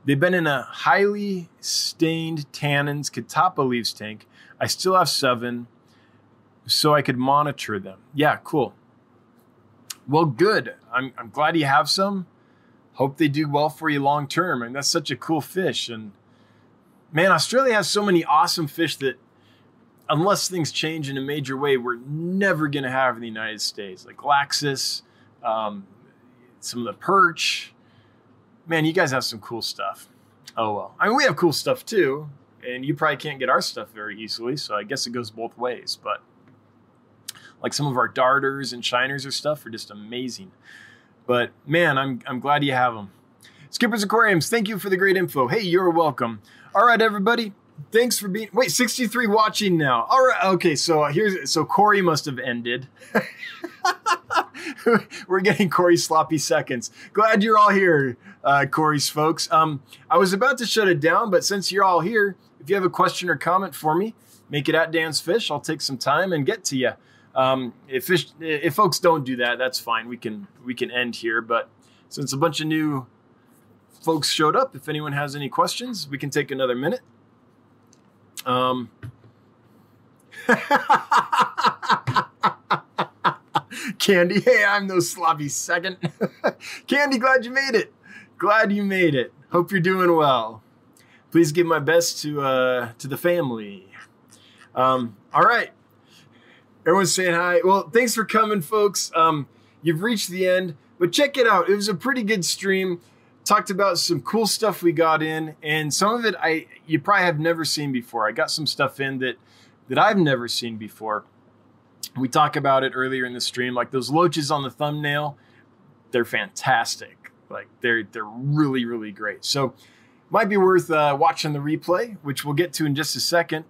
They've been in a highly stained tannins Catappa leaves tank. I still have seven so I could monitor them. Yeah, cool. Well, good. I'm, I'm glad you have some. Hope they do well for you long term. And that's such a cool fish. And man, Australia has so many awesome fish that, unless things change in a major way, we're never going to have in the United States. Like Laxus, um, some of the perch. Man, you guys have some cool stuff. Oh, well. I mean, we have cool stuff too. And you probably can't get our stuff very easily. So I guess it goes both ways. But like some of our darters and shiners or stuff are just amazing. But man, I'm I'm glad you have them. Skippers Aquariums, thank you for the great info. Hey, you're welcome. All right, everybody. Thanks for being wait 63 watching now. All right, okay. So here's so Corey must have ended. [LAUGHS] We're getting Corey sloppy seconds. Glad you're all here, uh, Corey's folks. Um, I was about to shut it down, but since you're all here, if you have a question or comment for me, make it at Dan's Fish. I'll take some time and get to you. Um, if if folks don't do that, that's fine. We can we can end here. But since a bunch of new folks showed up, if anyone has any questions, we can take another minute. Um, [LAUGHS] Candy, hey, I'm no sloppy second. [LAUGHS] Candy, glad you made it. Glad you made it. Hope you're doing well. Please give my best to uh, to the family. Um, all right. Everyone's saying hi. Well, thanks for coming, folks. Um, you've reached the end, but check it out. It was a pretty good stream. Talked about some cool stuff we got in, and some of it I you probably have never seen before. I got some stuff in that that I've never seen before. We talk about it earlier in the stream, like those loaches on the thumbnail. They're fantastic. Like they're they're really really great. So might be worth uh, watching the replay, which we'll get to in just a second.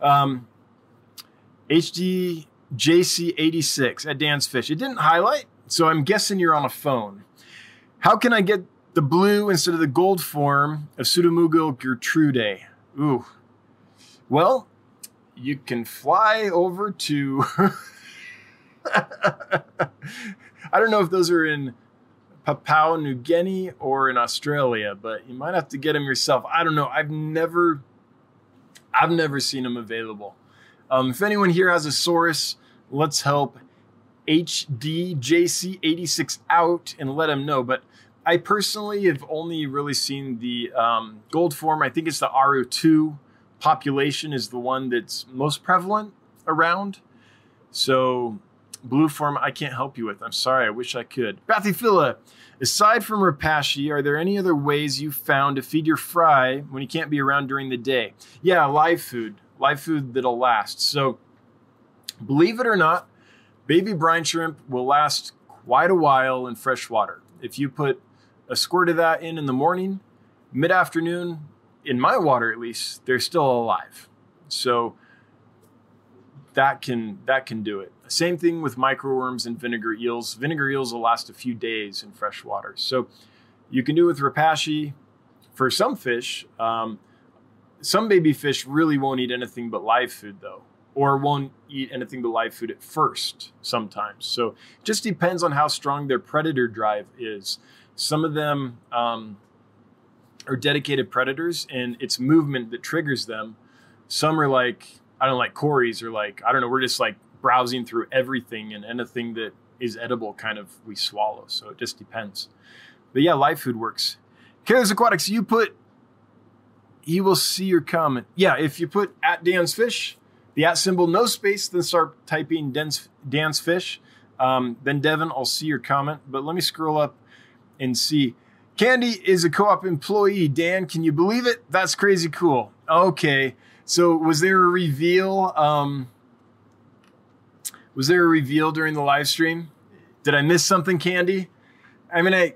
Um, HD JC86 at Dan's Fish. It didn't highlight, so I'm guessing you're on a phone. How can I get the blue instead of the gold form of Pseudomugil gertrudae? Ooh. Well, you can fly over to. [LAUGHS] I don't know if those are in Papua New Guinea or in Australia, but you might have to get them yourself. I don't know. I've never, I've never seen them available. Um, if anyone here has a source, let's help HDJC86 out and let them know. But I personally have only really seen the um, gold form. I think it's the RO2 population is the one that's most prevalent around. So blue form, I can't help you with. I'm sorry. I wish I could. Bathyphila, aside from Repashy, are there any other ways you found to feed your fry when you can't be around during the day? Yeah, live food live food that'll last. So, believe it or not, baby brine shrimp will last quite a while in fresh water. If you put a squirt of that in in the morning, mid afternoon, in my water at least, they're still alive. So that can that can do it. Same thing with microworms and vinegar eels. Vinegar eels will last a few days in fresh water. So you can do it with Repashy for some fish. Um, some baby fish really won't eat anything but live food though, or won't eat anything but live food at first sometimes. So it just depends on how strong their predator drive is. Some of them, um, are dedicated predators, and it's movement that triggers them. Some are like I don't like Corey's or like I don't know. We're just like browsing through everything and anything that is edible, kind of we swallow. So it just depends. But yeah, live food works. Kaler's Aquatics, you put he will see your comment. Yeah, if you put at Dan's Fish, the at symbol, no space, then start typing Dan's, Dan's Fish. Um, then Devin, I'll see your comment. But let me scroll up and see. Candy is a co-op employee. Dan, can you believe it? That's crazy cool. Okay, so was there a reveal? Um, was there a reveal during the live stream? Did I miss something, Candy? I mean, I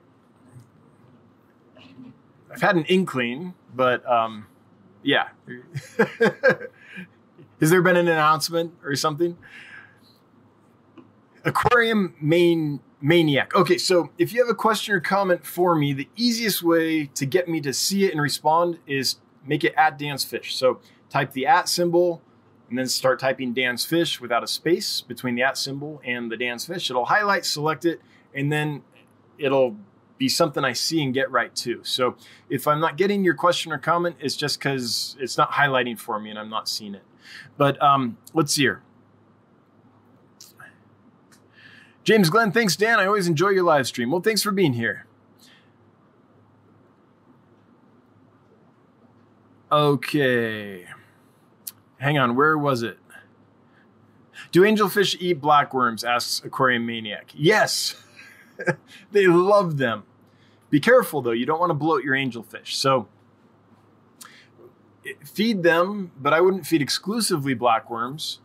I've had an inkling, but um, yeah. [LAUGHS] Has there been an announcement or something? Aquarium main maniac. Okay, so if you have a question or comment for me, the easiest way to get me to see it and respond is make it at Dan's Fish. So type the at symbol and then start typing Dan's Fish without a space between the at symbol and the Dan's Fish. It'll highlight, select it, and then it'll be something I see and get right too. So if I'm not getting your question or comment, it's just because it's not highlighting for me and I'm not seeing it. But um, let's see here. James Glenn, thanks, Dan. I always enjoy your live stream. Well, thanks for being here. Okay. Hang on, where was it? Do angelfish eat blackworms? asks Aquarium Maniac. Yes, [LAUGHS] they love them. Be careful though, you don't want to bloat your angelfish. So feed them, but I wouldn't feed exclusively blackworms.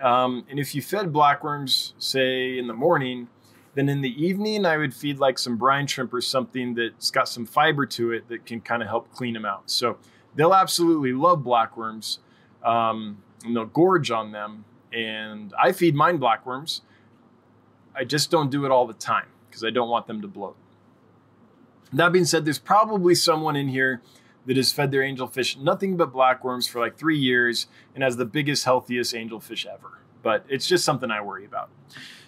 Um, and if you fed blackworms, say in the morning, then in the evening I would feed like some brine shrimp or something that's got some fiber to it that can kind of help clean them out. So they'll absolutely love blackworms, um, and they'll gorge on them. And I feed mine blackworms. I just don't do it all the time because I don't want them to bloat. That being said, there's probably someone in here that has fed their angelfish nothing but blackworms for like three years and has the biggest, healthiest angelfish ever. But it's just something I worry about.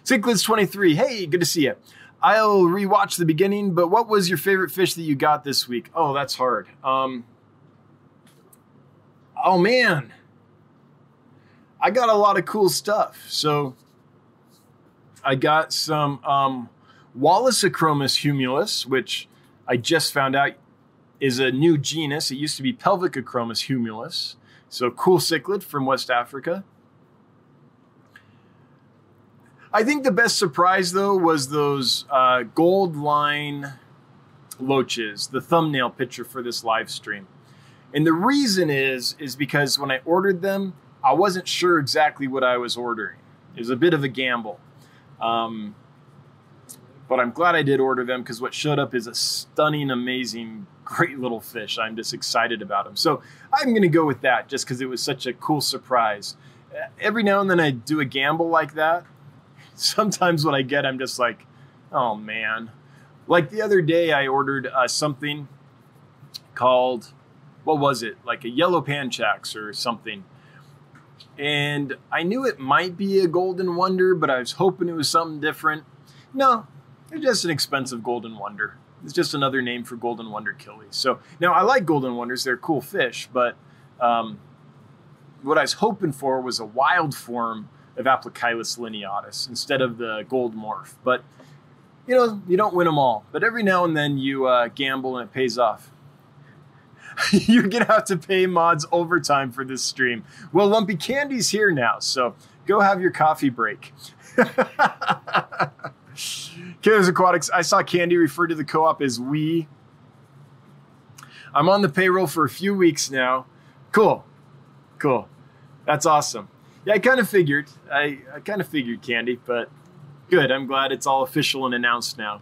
Cichlids23, hey, good to see you. I'll rewatch the beginning, but what was your favorite fish that you got this week? Oh, that's hard. Um, oh man, I got a lot of cool stuff. So I got some um, Acromis humilis, which I just found out is a new genus. It used to be Pelvicachromis humilis. So cool cichlid from West Africa. I think the best surprise though was those uh, gold line loaches, the thumbnail picture for this live stream. And the reason is is because when I ordered them, I wasn't sure exactly what I was ordering. It was a bit of a gamble. Um, but I'm glad I did order them because what showed up is a stunning, amazing, great little fish. I'm just excited about them. So I'm going to go with that just because it was such a cool surprise. Every now and then I do a gamble like that. [LAUGHS] Sometimes what I get, I'm just like, oh man. Like the other day, I ordered uh, something called, what was it? Like a yellow panchax or something. And I knew it might be a golden wonder, but I was hoping it was something different. No, they're just an expensive golden wonder. It's just another name for golden wonder killies. So now I like golden wonders; they're cool fish. But um, what I was hoping for was a wild form of Aplochilus lineatus instead of the gold morph. But you know, you don't win them all. But every now and then you uh, gamble and it pays off. [LAUGHS] You're gonna have to pay mods overtime for this stream. Well, Lumpy Candy's here now, so go have your coffee break. [LAUGHS] Kaler's Aquatics, I saw Candy refer to the co op as we. I'm on the payroll for a few weeks now. Cool. Cool. That's awesome. Yeah, I kind of figured. I, I kind of figured Candy, but good. I'm glad it's all official and announced now.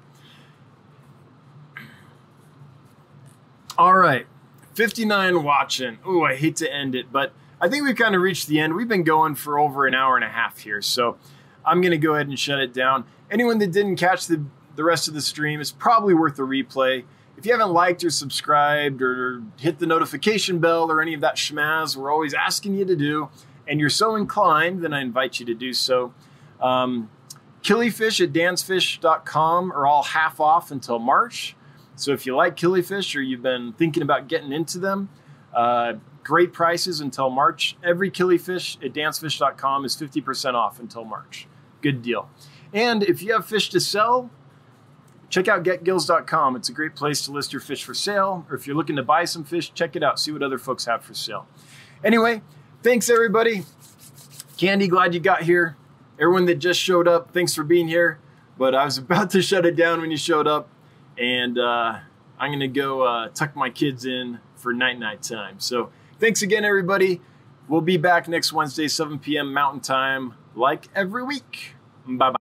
All right. 59 watching. Oh, I hate to end it, but I think we've kind of reached the end. We've been going for over an hour and a half here, so I'm going to go ahead and shut it down anyone that didn't catch the, the rest of the stream, it's probably worth a replay. If you haven't liked or subscribed or hit the notification bell or any of that schmaz we're always asking you to do, and you're so inclined, then I invite you to do so. Um, Killifish at dansfish.com are all half off until March. So if you like killifish or you've been thinking about getting into them, uh, great prices until March. Every killifish at dansfish.com is 50% off until March. Good deal. And if you have fish to sell, check out getgills.com. It's a great place to list your fish for sale. Or if you're looking to buy some fish, check it out. See what other folks have for sale. Anyway, thanks everybody. Candy, glad you got here. Everyone that just showed up, thanks for being here. But I was [LAUGHS] about to shut it down when you showed up. And uh, I'm going to go uh, tuck my kids in for night night time. So thanks again, everybody. We'll be back next Wednesday, 7 p.m. Mountain Time, like every week. Bye bye.